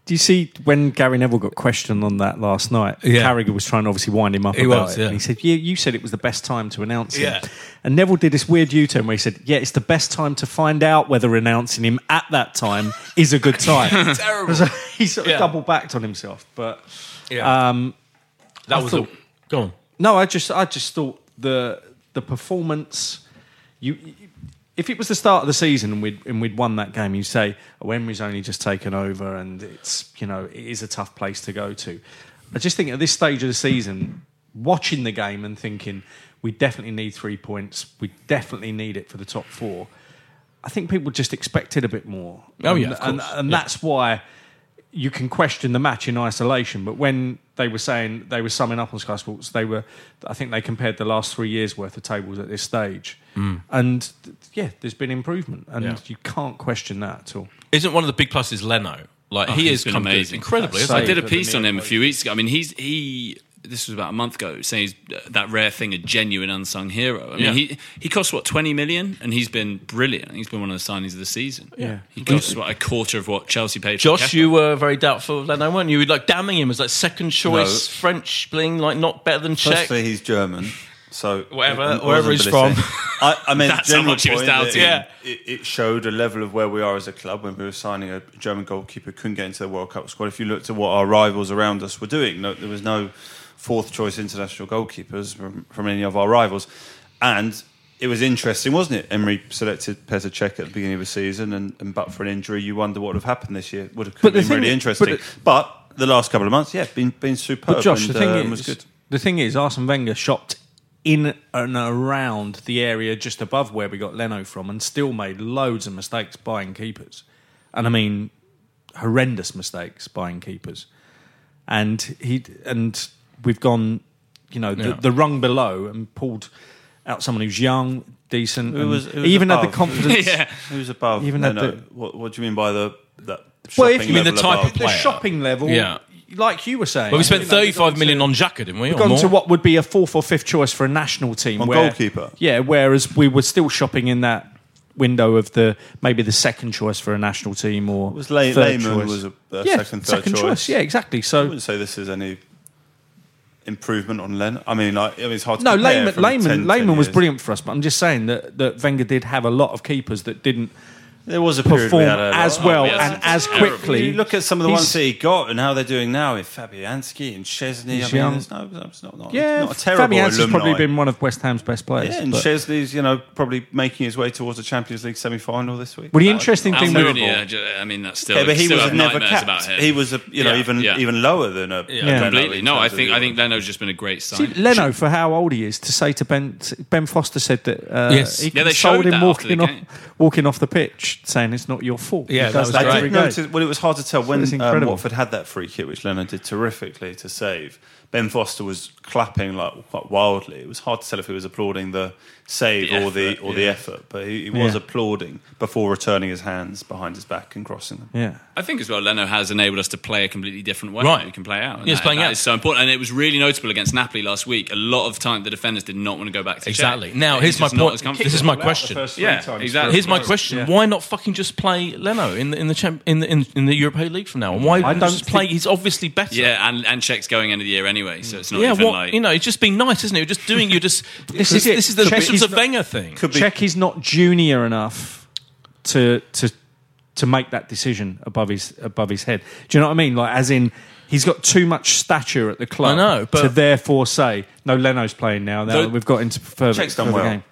do you see when Gary Neville got questioned on that last night? Yeah. Carragher was trying to obviously wind him up He about was, it. yeah. And he said, "Yeah, you said it was the best time to announce him." Yeah. And Neville did this weird U-turn where he said, "Yeah, it's the best time to find out whether announcing him at that time is a good time." (laughs) Terrible. So (laughs) he sort of Yeah. double backed on himself, but. Yeah, Um, that I was. thought- a, go on. No, I just I just thought the the performance. You, if it was the start of the season and we'd and we'd won that game, you say, "Oh, Emery's only just taken over, and it's you know it is a tough place to go to." I just think at this stage of the season, watching the game and thinking we definitely need three points, we definitely need it for the top four. I think people just expected a bit more. Oh, and, yeah, of and, and Yeah. that's why you can question the match in isolation, but when they were saying they were summing up on Sky Sports, they were, I think they compared the last three years worth of tables at this stage, and th- yeah, there's been improvement, and Mm. Yeah. you can't question that at all. Isn't one of the big pluses Leno? Like Oh, he he's is been come amazing. incredibly. I did a piece on him a neo few weeks ago. I mean, he's he. This was about a month ago, saying he's uh, that rare thing, a genuine unsung hero. I mean, Yeah. he he costs what twenty million, and he's been brilliant. He's been one of the signings of the season. Yeah. he costs what a quarter of what Chelsea paid. for Josh, Kepa. you were very doubtful of Leno, weren't you? You were like damning him as like second choice French bling, like not better than Cech. Firstly, he's German. So Whatever, it- it wherever he's from. I, I mean, (laughs) That's how much he was doubting. It, it, it showed a level of where we are as a club when we were signing a German goalkeeper couldn't get into the World Cup squad. If you looked at what our rivals around us were doing, no, there was no fourth choice international goalkeepers from, from any of our rivals. And it was interesting, wasn't it? Emery selected Petr Cech at the beginning of the season, and, and but for an injury, you wonder what would have happened this year. Would have been really interesting. but But, the last couple of months, yeah, been been superb. But Josh, and, the thing uh, is, was good. the thing is, Arsene Wenger shopped in and around the area just above where we got Leno from, and still made loads of mistakes buying keepers, and I mean horrendous mistakes buying keepers. And he and we've gone, you know, the, Yeah. the rung below and pulled out someone who's young, decent, Who was, who was even had the confidence. Yeah. Who's above? Even no, at no. the- what, what do you mean by the that? Well, if you mean the type above? of the shopping level, Yeah. like you were saying. Well, we spent you know, 35 million to- on Xhaka, didn't we? We've gone more? to what would be a fourth or fifth choice for a national team. On where, goalkeeper? Yeah, whereas we were still shopping in that window of the maybe the second choice for a national team or Was Lay- third Lehmann choice. was a- a yeah, second, third choice. Yeah, exactly. So I wouldn't say this is any improvement on Len. I mean, like, I mean, it's hard to no, compare Lehmann, from Lehmann, 10, 10 Lehmann was years. brilliant for us, but I'm just saying that that Wenger did have a lot of keepers that didn't There was a period we perform had a- as well we had and as terrible- quickly. You look at some of the He's- ones that he got and how they're doing now with Fabianski and Szczesny. I mean, young. there's no, it's not, not, yeah, not a terrible Fabianski's alumni. probably been one of West Ham's best players. yeah, and but- Szczesny's, you know, probably making his way towards the Champions League semi-final this week. Well, the interesting Al thing Mooney, with I mean, that's still. Okay, but he still was have never capped. He was, a, you know, Yeah, even yeah. even lower than a Yeah. completely. No, I think I think Leno's just been a great See, sign. Leno, for how old he is, to say to Ben, Ben Foster said that uh, Yes. he Yeah, they showed him that after the walking off, walking off the pitch, saying it's not your fault. Yeah, that was I great. every did game. notice. Well, it was hard to tell when It's um, incredible. Watford had that free kick, which Leno did terrifically to save. Ben Foster was clapping like quite wildly. It was hard to tell if he was applauding the save The or the effort, or the yeah. effort, but he, he was Yeah. applauding before returning his hands behind his back and crossing them. Yeah. I think as well, Leno has enabled us to play a completely different way. Right. We can play out. And Yeah, it's that- playing that out. is so important. And it was really notable against Napoli last week. A lot of time the defenders did not want to go back to Exactly. Cech. Now, here's my point. This is my question. Yeah, exactly. Here's my question: Why not fucking just play Leno in the in the champ, in the in, in the European League from now on? Why I don't don't just play? He's obviously better. Yeah, and and Cech's going end of the year anyway, so it's not yeah. even What like you know, it's just being nice, isn't it? You're just doing. You're just. (laughs) This this, is this is the Cech this is was a not- Wenger thing. Could be Cech is not junior enough to to to make that decision above his above his head. Do you know what I mean? Like, as in. He's got too much stature at the club I know, but- to therefore say, no, Leno's playing now. Now The- that we've got into further, Cech's done further well game.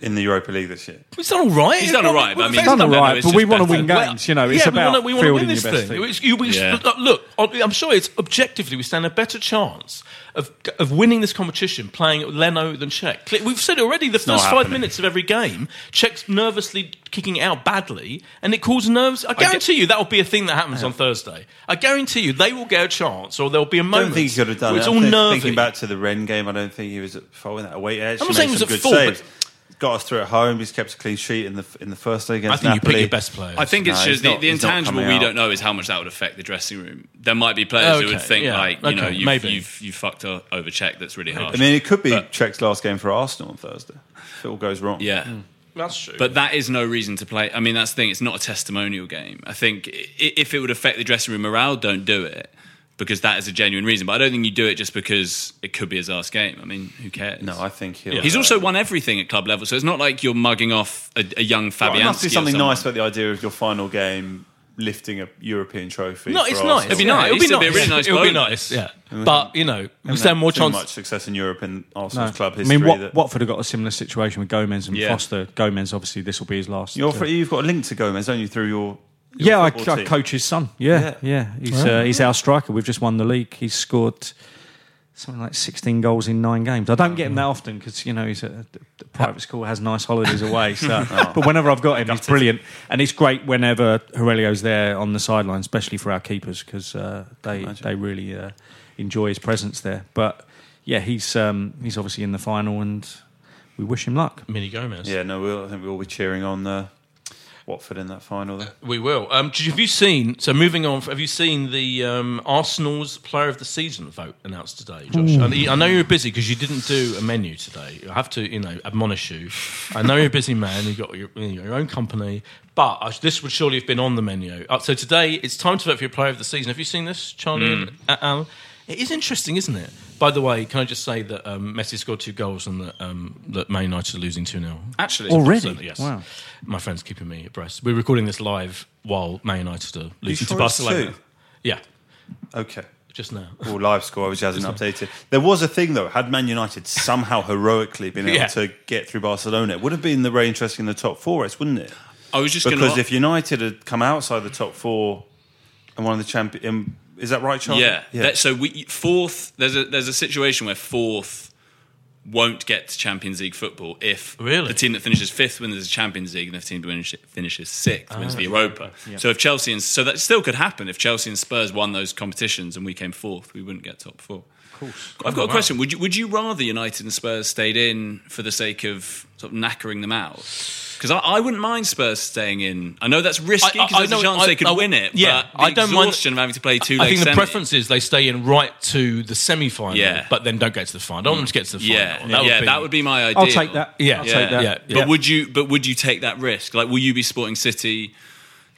In the Europa League this year. He's done all right. He's done all right, but I mean- He's done all Leno right, is but we want to win games. You know, it's yeah, about we want to, we want to fielding win this your best thing. team. You- we- Yeah. Look, I'm sure it's objectively we stand a better chance of of winning this competition playing Leno than Cech. We've said already the not first five happening. minutes of every game, Cech's nervously kicking out badly, and it causes nerves. I guarantee you that will be a thing that happens on Thursday. I guarantee you they will get a chance, or there'll be a moment. I don't think he could have done where it. It's all think- nervy. Thinking back to the Rennes game, I don't think he was at fault in that away. Actually I'm not saying made he was some at good fault, saves. Got us through at home. He's kept a clean sheet in the in the first day I against think you pick your best players. I think it's No, just he's the, not- the he's not intangible coming we out. don't know is how much that would affect the dressing room. There might be players who Okay, would think yeah, like you know you've, maybe. you've you've fucked o- over Cech. That's really harsh. I mean, it could be But- Cech's last game for Arsenal on Thursday. If it all goes wrong. yeah. Hmm. that's true. But that is no reason to play. I mean, that's the thing. It's not a testimonial game. I think i- if it would affect the dressing room morale, don't do it because that is a genuine reason. But I don't think you do it just because it could be his last game. I mean, who cares? No, I think he'll. He's uh, also won everything at club level, so it's not like you're mugging off a, a young Fabianski. Well, it must be something nice about the idea of your final game lifting a European trophy. no, it's nice. It'd be nice. It'll be It'd be a nice. really nice It'll be nice. Yeah, but you know, we stand more Too chance. much success in Europe in No. Arsenal's club I history. mean, Wat- that- Watford have got a similar situation with Gomez and Yeah. Foster. Gomez, obviously, this will be his last. You're uh, fr- you've got a link to Gomez, don't you, through your. Your yeah, I, I coach his son. Yeah, yeah. Yeah. He's uh, he's our striker. We've just won the league. He's scored something like 16 goals in nine games. I don't get him that often because you know he's at a, a private school, has nice holidays away. So, (laughs) but whenever I've got him, he's brilliant, and it's great whenever Aurelio's there on the sideline, especially for our keepers because uh, they they really uh, enjoy his presence there. But yeah, he's um, he's obviously in the final, and we wish him luck. Mini Gomez. Yeah, no, we'll, I think we'll be cheering on uh, Watford in that final. There. We will. Um, have you seen? So moving on, have you seen the um, Arsenal's Player of the Season vote announced today, Josh? And I know you're busy because you didn't do a menu today. I have to, you know, admonish you. I know you're a busy man. You've got your, you know, your own company, but I, this would surely have been on the menu. Uh, so today it's time to vote for your Player of the Season. Have you seen this, Charlie and uh, Alan? It is interesting, isn't it? By the way, can I just say that um, Messi scored two goals and that, um, that Man United are losing 2 0. Actually, Already? Yes. Wow. My friend's keeping me abreast. We're recording this live while Man United are losing sure to Barcelona. Yeah, Okay. just now. Well, live score, which hasn't updated. There was a thing though. Had Man United somehow heroically been able Yeah. to get through Barcelona, it would have been the very interesting in the top four race, wouldn't it? I was just going Because to. if United had come outside the top four and one of the champion, is that right, Charlie? Yeah. That, so we fourth. There's a there's a situation where fourth won't get to Champions League football if Really? the team that finishes fifth wins the Champions League and the team that finishes sixth wins Ah, the Europa. So if Chelsea and so that still could happen if Chelsea and Spurs won those competitions and we came fourth, we wouldn't get top four. Of course. I've got a question. Would you would you rather United and Spurs stayed in for the sake of sort of knackering them out? Because I, I wouldn't mind Spurs staying in. I know that's risky I- I- because there's I a chance I- they could I- win it. yeah, but the I don't mind- exhaustion of having to play two I think the semi- preference is they stay in right to the semi final, Yeah. but then don't get to the final. I don't want them to get to the final. Yeah, That would yeah, be- that would be my idea. I'll take that. Yeah. I'll Yeah. take that. Yeah. But would you? But would you take that risk? Like, will you be Sporting City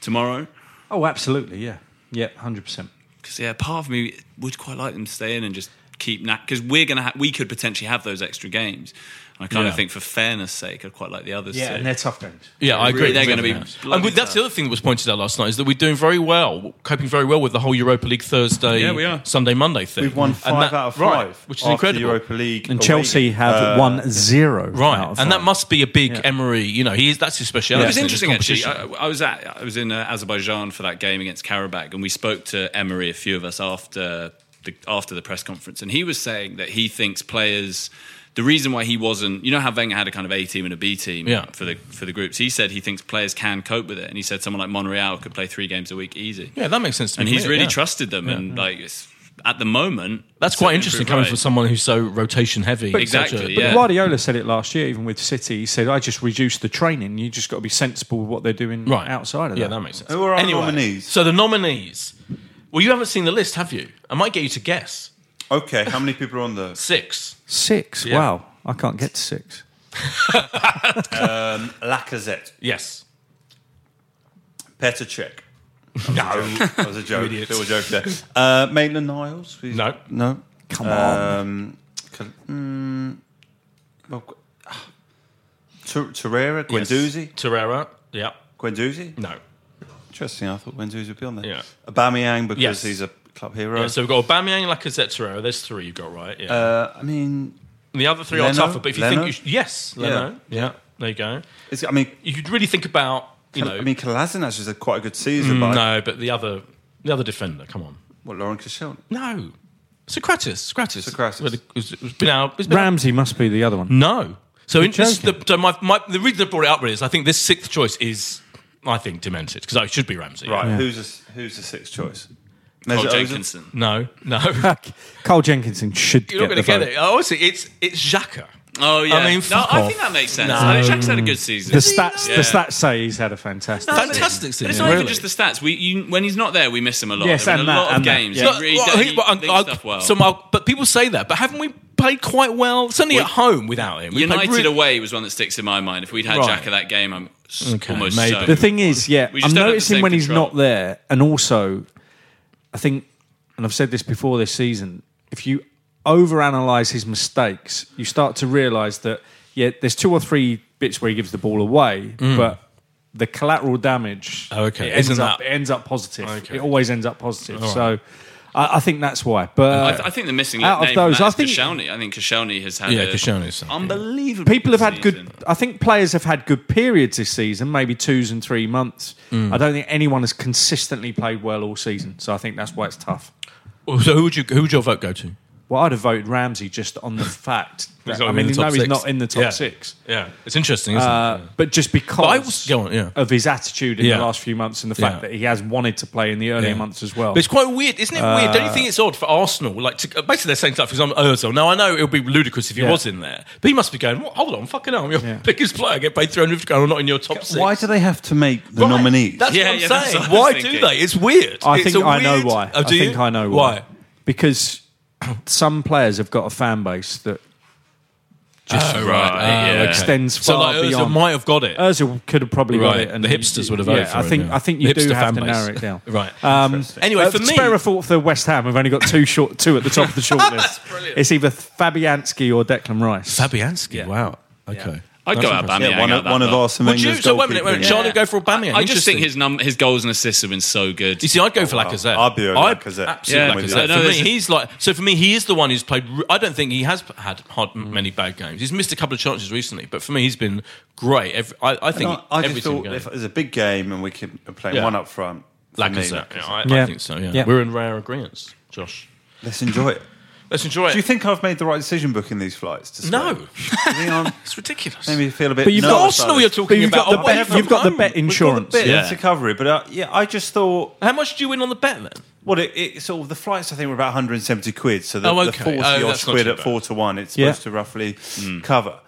tomorrow? Oh, absolutely. Yeah. Yeah. Hundred percent. Because yeah, part of me would quite like them to stay in and just keep knack because we're gonna ha- we could potentially have those extra games. And I kind Yeah. of think for fairness' sake, I'd quite like the others. Yeah, to. and they're tough games. Yeah, I agree. Really, they're gonna be And bloody we- that's the other thing that was pointed out last night is that we're doing very well, coping very well with the whole Europa League Thursday, Yeah, we are. Sunday, Monday thing. We've won five that- out of right, five, which is after incredible. Europa League, And away. Chelsea have Uh, won zero. Right, out of and that must be a big Yeah. Emery. You know, he is that's his speciality. It was interesting actually. I, I was at I was in uh, Azerbaijan for that game against Karabakh, and we spoke to Emery, a few of us after the after the press conference, and he was saying that he thinks players. The reason why he wasn't, you know, how Wenger had a kind of A team and a B team Yeah. for the for the groups. He said he thinks players can cope with it, and he said someone like Monreal could play three games a week easy. yeah, that makes sense to and me. And he's really yeah. trusted them, and like it's, at the moment, That's quite interesting coming right. from someone who's so rotation heavy. But such exactly, a- yeah. Guardiola said it last year, even with City. He said, "I just reduced the training. You just got to be sensible with what they're doing Right outside of yeah, that." that makes sense. Who are our anyway, nominees? So the nominees. Well, you haven't seen the list, have you? I might get you to guess. Okay, how many people are on the Six. Six. Yeah. Wow, I can't get to six. um, Lacazette, Yes. Petr Cech? No, that was a joke. idiots. Little joke there. Uh, Maitland Niles? He's- No. no. Come on. Um, Cal- mm, well, ah, (sighs) Ter- Torreira, Guendouzi, Yes. Torreira. Yeah. Guendouzi. No. Interesting. I thought Guendouzi would be on there. Yeah. Aubameyang because Yes. he's a club hero. Yeah, so we've got Aubameyang, Lacazette, Torreira. There's three you got right. Yeah. uh, I mean, the other three Leno? are tougher, but if you Leno? think you sh- yes, Leno. Yeah. There you go. it's, I mean, You could really think about you know. I mean, Kolasinac has had quite a good season, but no, but the other the other defender. Come on. what Laurent Koscielny? No. Sokratis. Sokratis. Sokratis. Well, It's it's been out. It's been out. Ramsey must be the other one. No. So, in, this the, so my, my, the reason I brought it up really is I think this sixth choice is, I think, demented because it should be Ramsey. Right. Who's a, who's the sixth choice? Cole Mesut Ozil? Jenkinson. No, no. Carl Jenkinson should You're not get going the to get vote. it. Oh, Honestly, it's it's Xhaka. Oh yeah, I mean, no, fuck I off. think that makes sense. No. I think Shaq's had a good season. The stats, Yeah. the stats say he's had a fantastic. Fantastic But it's not really. even just the stats. We you, when he's not there, we miss him a lot. Yes, There have and a that, lot of and that, games. yeah. He really Well, does- I he but I- stuff well. So, my, but people say that. But haven't we played quite well? Certainly Well, at home without him. We United really- away was one that sticks in my mind. If we'd had Right. Jack at that game, I'm Okay, almost maybe. certain. The thing is, yeah, I'm just don't have the noticing same when he's not there, and also, I think, and I've said this before this season, if you overanalyze his mistakes, you start to realise that yeah, there's two or three bits where he gives the ball away, but the collateral damage, Mm. Oh, okay. it ends Isn't up that- it ends up positive. Okay. It always ends up positive. Right. So. I, I think that's why, but I, th- I think the missing out of those, I think- Koscielny. I think Koscielny has had Yeah, a Koscielny's- unbelievable. people have had good. I think players have had good periods this season, maybe twos and three months. Mm. I don't think anyone has consistently played well all season, so I think that's why it's tough. So who would you? Who would your vote go to? Well, I'd have voted Ramsey just on the (laughs) fact. That, I mean, no, he's six. not in the top Yeah. six. Yeah, it's interesting, isn't Uh, it? But just because I was- go on, yeah. of his attitude in Yeah. the last few months and the fact Yeah. that he has wanted to play in the earlier Yeah. months as well. But it's quite weird, isn't it? weird. Don't you Uh, think it's odd for Arsenal? Like, to, basically, they're saying stuff because I'm Ozil. Now I know it would be ludicrous if he Yeah. was in there, but he must be going. "What? Hold on, fucking hell, I'm your Yeah. (laughs) biggest player. Get paid 350 grand. I'm not in your top six. Why do they have to make the Right. nominees? That's Yeah, what I'm yeah, saying. what I was Why do they? It's weird. I think I know why. Oh, I think I know why. Because (clears throat) some players have got a fan base that just Oh, right. Oh, Yeah, extends So far like Ozil beyond. might have got it. Ozil could have probably got it, and the hipsters would have voted Yeah, for I him, think yeah. I think you do have to base. narrow it down. (laughs) Right. Um, Anyway, uh, for me- spare a thought for West Ham. We've only got two short, two at the top of the (laughs) shortlist. It's either Fabianski or Declan Rice. Fabianski. Wow. Okay. I'd That's go impressive. Aubameyang Yeah, one of, that one of lot. Arsene Would you? Wenger's So wait a minute, wait a minute. goalkeeping. Charlie go for Aubameyang. I just think his num- his goals and assists have been so good. You see, I'd go for wow. Lacazette. I'd be over I'd Lacazette. Absolutely, Yeah, Lacazette. I know for me, he's like. So for me, he is the one who's played. I don't think he has had hard, many bad games. He's missed a couple of chances recently, but for me, he's been great. Every, I, I think No, I just thought game. if it's a big game and we can play Yeah. one up front, for me, Lacazette. Yeah, I, I think so. Yeah. Yeah. we're in rare agreement, Josh. let's enjoy it. Let's enjoy it. Do you think I've made the right decision booking these flights? To Spain? No. Do you think I'm- it's ridiculous. Maybe you feel a bit. But you've got nervous Arsenal about you're this. talking But you've about. got the away bet- from you've got the home. bet We've got insurance. the bit Yeah. to cover it, but uh, yeah, I just thought. How much do you win on the bet then? Well, it, it sort of the flights I think were about 170 quid, so the, Oh, the okay. 40 Oh, odd that's not quid too at bad. four to one, it's Yeah. supposed to roughly cover.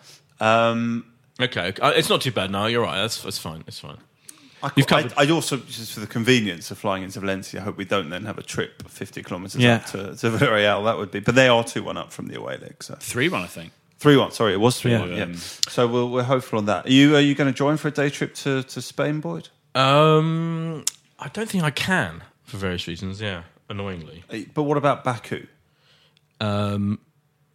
Um, Okay, uh, it's not too bad. No, you're right. That's that's fine. It's fine. I, You've I, covered- I'd also just for the convenience of flying into Valencia. I hope we don't then have a trip 50 kilometres Yeah. up to, to (laughs) Villarreal. That would be, but they are two one up from the away leg. So Three one, I think. three one. Sorry, it was three Yeah. one. Yeah. So we'll, we're hopeful on that. Are you are you going to join for a day trip to, to Spain, Boyd? Um, I don't think I can for various reasons. Yeah, annoyingly. Uh, But what about Baku? Um,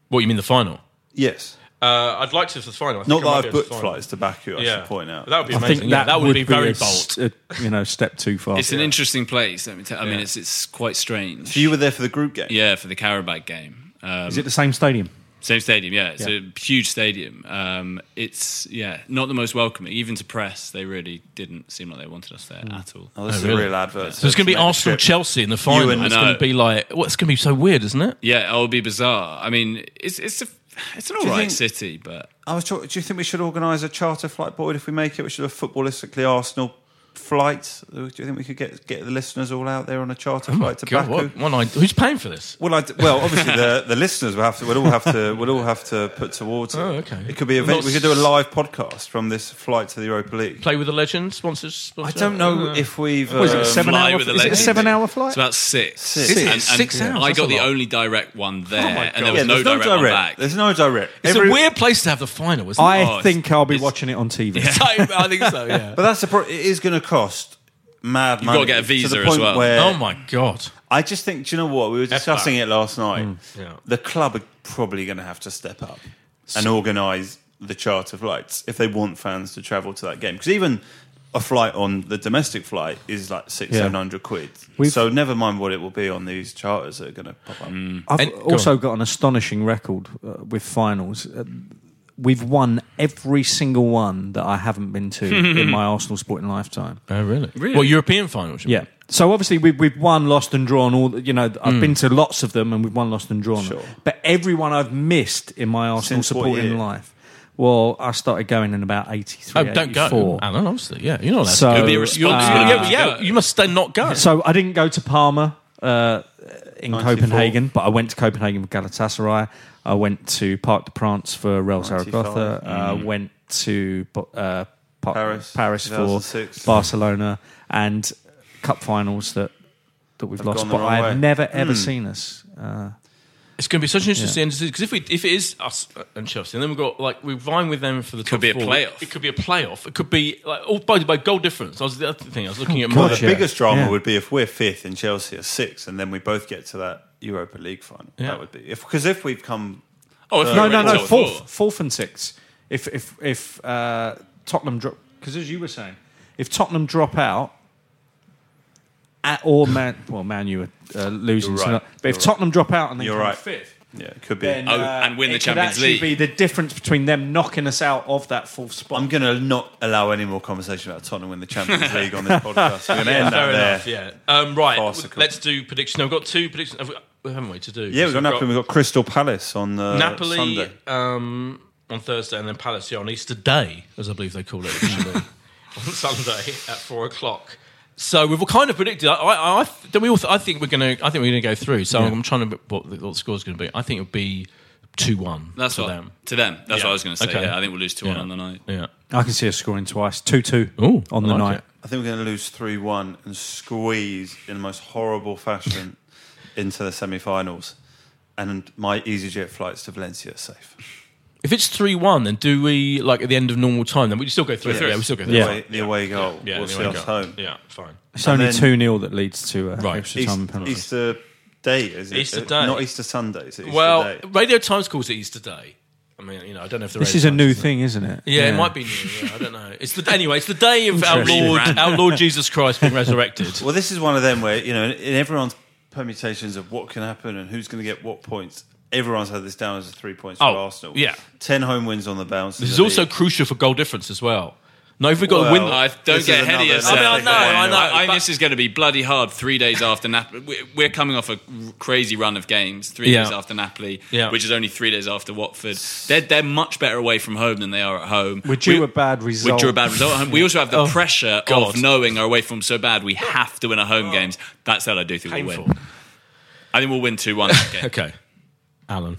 what you mean the final? Yes. Uh, I'd like to for the final. I think Not I that might I've to booked final. flights to Baku. I Yeah, should point out. that would be I amazing. think yeah, that, that would, be very a, bold. s- a, you know, step too far. It's an interesting place. Let me tell. I mean, it's it's quite strange. So you were there for the group game. yeah, for the Karabakh game. Um, Is it the same stadium? Same stadium, yeah. It's Yeah. a huge stadium. Um, it's yeah, not the most welcoming. Even to press, they really didn't seem like they wanted us there at all. Oh, this Oh, is really? a real advert. So it's going to be Arsenal. Chelsea in the final. and- it's going to be like, well, it's going to be so weird, isn't it? Yeah, it'll be bizarre. I mean, it's it's a it's an alright think- city, but I was talking, do you think we should organise a charter flight, Boyd? If we make it, we should have footballistically Arsenal flight. Do you think we could get get the listeners all out there on a charter Oh flight to God, Baku? what, what I, who's paying for this? Well, I d well, obviously the, the listeners will have to. We'll all have to. We'll all have to put towards it. Oh, okay. It could be a. Not We could do a live podcast from this flight to the Europa League. Play with the legend sponsors. I don't know Uh, if we've. Was it a um, seven fly hour? with the Is it a seven hour flight? it's about six. Six. Is? And- and Six hours? I got the only direct one there, Oh and God. there Yeah, was no there's no direct, one back. There's no direct. It's Every- a weird place to have the final, isn't it? I Oh, think I'll be watching it on TV. (laughs) I think so. Yeah. But that's the. It is going to cost mad You've money. got to get a to visa the as point well. Where oh my god. I just think, do you know what? We were discussing it last night. yeah. The club are probably going to have to step up and organise the charter flights if they want fans to travel to that game. Because even a flight on the domestic flight is like six, Yeah. seven hundred quid. We've- so never mind what it will be on these charters that are going to pop up. I've And- go also got an astonishing record uh, with finals. Uh, we've won every single one that I haven't been to in (laughs) my Arsenal sporting lifetime. Oh really? Really? Well, European finals. you Yeah. mean? So obviously we've we've won, lost, and drawn. All the- you know, I've been to lots of them, and we've won, lost, and drawn. Sure. But everyone I've missed in my Arsenal Since what supporting year? life. Well, I started going in about eighty three. Oh, don't go. 84. Alan, obviously, yeah. You're not allowed So, to go. It'd be You're- irresponsible yeah, yeah, you must stay not go. So I didn't go to Parma uh, in 94. Copenhagen, but I went to Copenhagen with Galatasaray. I went to Parc des Princes for Real 95. Zaragoza. Uh, went to uh, Pa- Paris, Paris for Barcelona and cup finals that that we've Have lost. But I've way. never ever seen us. Uh, It's going to be such an interesting end because if we if it is us and Chelsea, and then we've got like we're vying with them for the Could top be a four. playoff. It could be a playoff. It could be like oh by the goal difference. That was the other thing I was looking at. God, more. Well, the yeah. biggest drama Yeah. would be if we're fifth and Chelsea are sixth, and then we both get to that Europa League final. Yeah. That would be if because if we've come oh, if No, no, no, no. Fourth, fourth and sixth. If if if uh, Tottenham drop, because as you were saying, if Tottenham drop out, at, or Man, (laughs) well, Man you are uh, losing, right. not- but if You're Tottenham drop out and then You're come right. fifth, yeah, it could be. then Oh, uh, and win the it could Champions actually League. Be the difference between them knocking us out of that fourth spot. I'm going to not allow any more conversation about Tottenham win the Champions League on this (laughs) podcast. We're going to Yeah, end fair that there. enough. Yeah. Um, right. Farcical. Let's do predictions. Now, we've got two predictions, have we, haven't we? To do. Yeah, we've got Napoli. We've got Crystal Palace on uh, Napoli Sunday. um, on Thursday, and then Palace yeah, on Easter Day, as I believe they call it officially, (laughs) on Sunday at four o'clock. So we've all kind of predicted. I, I, I don't we all. I think we're going to. I think we're going to go through. So I'm trying to what the, what the score's going to be. I think it'll be two one. That's to what them. to them. That's Yeah. what I was going to say. Okay. Yeah, I think we'll lose two one Yeah. on the night. Yeah. I can see us scoring twice, two two Ooh, on I the like night. it. I think we're going to lose 3 1 and squeeze in the most horrible fashion into the semi finals. And my EasyJet flights to Valencia are safe. If it's three one, then do we like at the end of normal time? Then we still go through. through. Yeah, we still go The, through. away, the away goal Yeah, will the away goal. home. Yeah, fine. It's And only 2 0 that leads to a Right. extra East- time and penalty. Easter day, is it? Easter Uh, day. Not Easter Sunday. It's Easter Well, day. Radio Times calls it Easter Day. I mean, you know, I don't know if the This Radio is a new thing, isn't it? Yeah, it might be new. Yeah, I don't know. It's the anyway. It's the day of our Lord, our Lord Jesus Christ being resurrected. Well, this is one of them where you know, in, in everyone's permutations of what can happen and who's going to get what points. Everyone's had this down as a three points for Oh, Arsenal. yeah. ten home wins on the bounce. This is also crucial for goal difference as well. No, if we got Well, to win, I don't get is ahead of yourself. I mean, I know, I know, I, I this is going to be bloody hard three days after Napoli. We're- We're coming off a crazy run of games, three Yeah. days after Napoli, Yeah. which is only three days after Watford. They're, they're much better away from home than they are at home. We're due We- a bad We result. drew a bad result at home. We also have the (laughs) Oh, pressure God. of knowing our away from so bad. We have to win our home games. That's how I do think we'll win. I think we'll win 2 1 that. (laughs) Okay, Alan.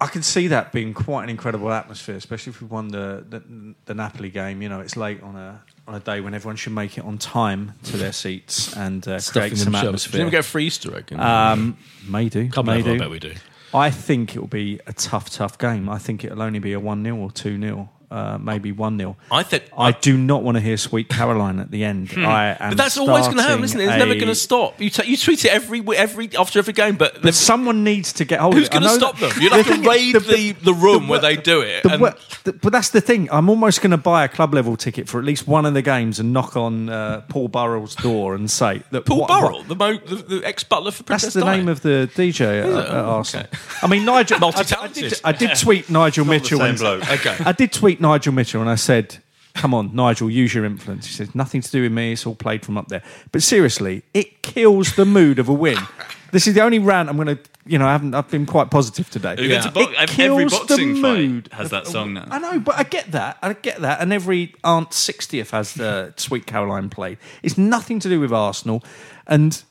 I can see that being quite an incredible atmosphere, especially if we won the, the the Napoli game. You know, it's late on a on a day when everyone should make it on time to their seats and uh, create some themselves. Did we atmosphere. get a free Easter egg? Um, may do, Couple may of them, I bet we do. I think it will be a tough, tough game. I think it'll only be a one 0 or two 0 uh, maybe one 0 I think I do not want to hear "Sweet Caroline" at the end. I am Hmm. But that's always going to happen, isn't it? It's never going to stop. You, t- you tweet it every every after every game, but, But someone needs to get hold who's of it. Going to stop that- them? You'd (laughs) have the to thing is, raid the, the, room where they do it. The and- the- but that's the thing. I'm almost going to buy a club level ticket for at least one of the games and knock on uh, Paul Burrell's door and say that Paul what- Burrell, what- the, mo- the, the ex butler for that's the Di. name of the DJ at, at Oh, Arsenal. okay. I mean, Nigel. I, I, did, I did tweet Nigel Mitchell. and- Okay. I did tweet Nigel Mitchell and I said, "Come on, Nigel, use your influence." He says, "Nothing to do with me. It's all played from up there." But seriously, it kills the mood of a win. (laughs) This is the only rant I'm going to. You know, I haven't. I've been quite positive today. Who gets bo- It every kills the boxing fight mood has that song now. I know, but I get that. I get that. And every Aunt 60th has the Sweet Caroline played. It's nothing to do with Arsenal. And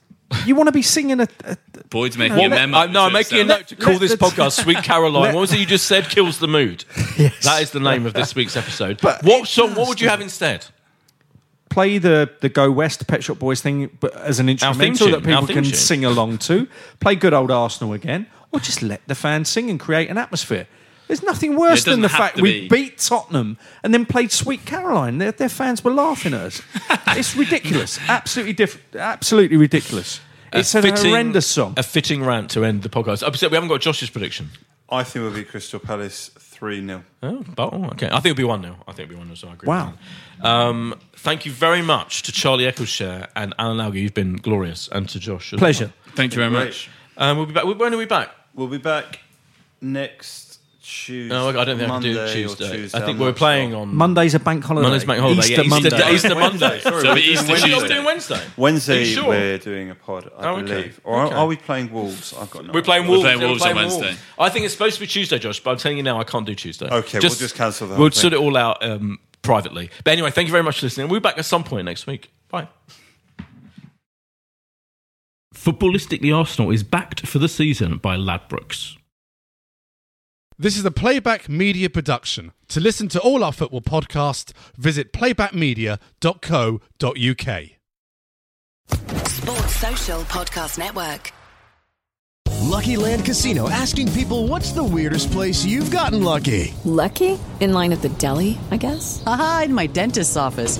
you want to be singing a. a Boyd's making What- a memo. I, no, I'm making a himself. note to call Let- this let's- podcast (laughs) "Sweet Caroline." Let- what was it you just said? Kills the mood. Yes. That is the name of this (laughs) week's episode. But what song? What would you have instead? play the, the Go West Pet Shop Boys thing, but as an instrumental theme that people can sing along to. Play good old Arsenal again, or just let the fans sing and create an atmosphere. There's nothing worse Yeah, it than the doesn't have fact to we be. beat Tottenham and then played Sweet Caroline. Their, their fans were laughing at us. (laughs) it's ridiculous. Absolutely diff- Absolutely ridiculous. It's a, fitting- horrendous song. A fitting rant to end the podcast. Oh, so we haven't got Josh's prediction. I think it'll be Crystal Palace three 0 Oh, but, oh, okay. I think it'll be 1 0. I think it'll be 1 0, so I agree. Wow. With that. Um, thank you very much to Charlie Eccleshare and Alan Alger. You've been glorious. And to Josh. as Pleasure. Thank you very much. well. Um, we'll be back. When are we back? We'll be back next Tuesday. No, I don't think I can do Tuesday. Tuesday. I think I'm we're not playing sure. on Monday's a bank holiday. Monday's bank holiday. Easter yeah, Easter, Monday. Easter Monday. So it'll be Easter We're not Tuesday. doing Wednesday. Wednesday Are sure? we're doing a pod, I Oh, okay. believe. Or Okay. are we playing Wolves? I've got no. We're playing We're Wolves. playing Wolves on Wednesday. I think it's supposed to be Tuesday, Josh, but I'm telling you now I can't do Tuesday. Okay, we'll just cancel the whole We'll thing. sort it all out um, privately. But anyway, thank you very much for listening. We'll be back at some point next week. Bye. Footballistically Arsenal is backed for the season by Ladbrokes. This is a Playback Media production. To listen to all our football podcasts, visit playbackmedia.co.uk. Sports Social Podcast Network. Lucky Land Casino asking people what's the weirdest place you've gotten lucky? Lucky? In line at the deli, I guess? Aha, in my dentist's office.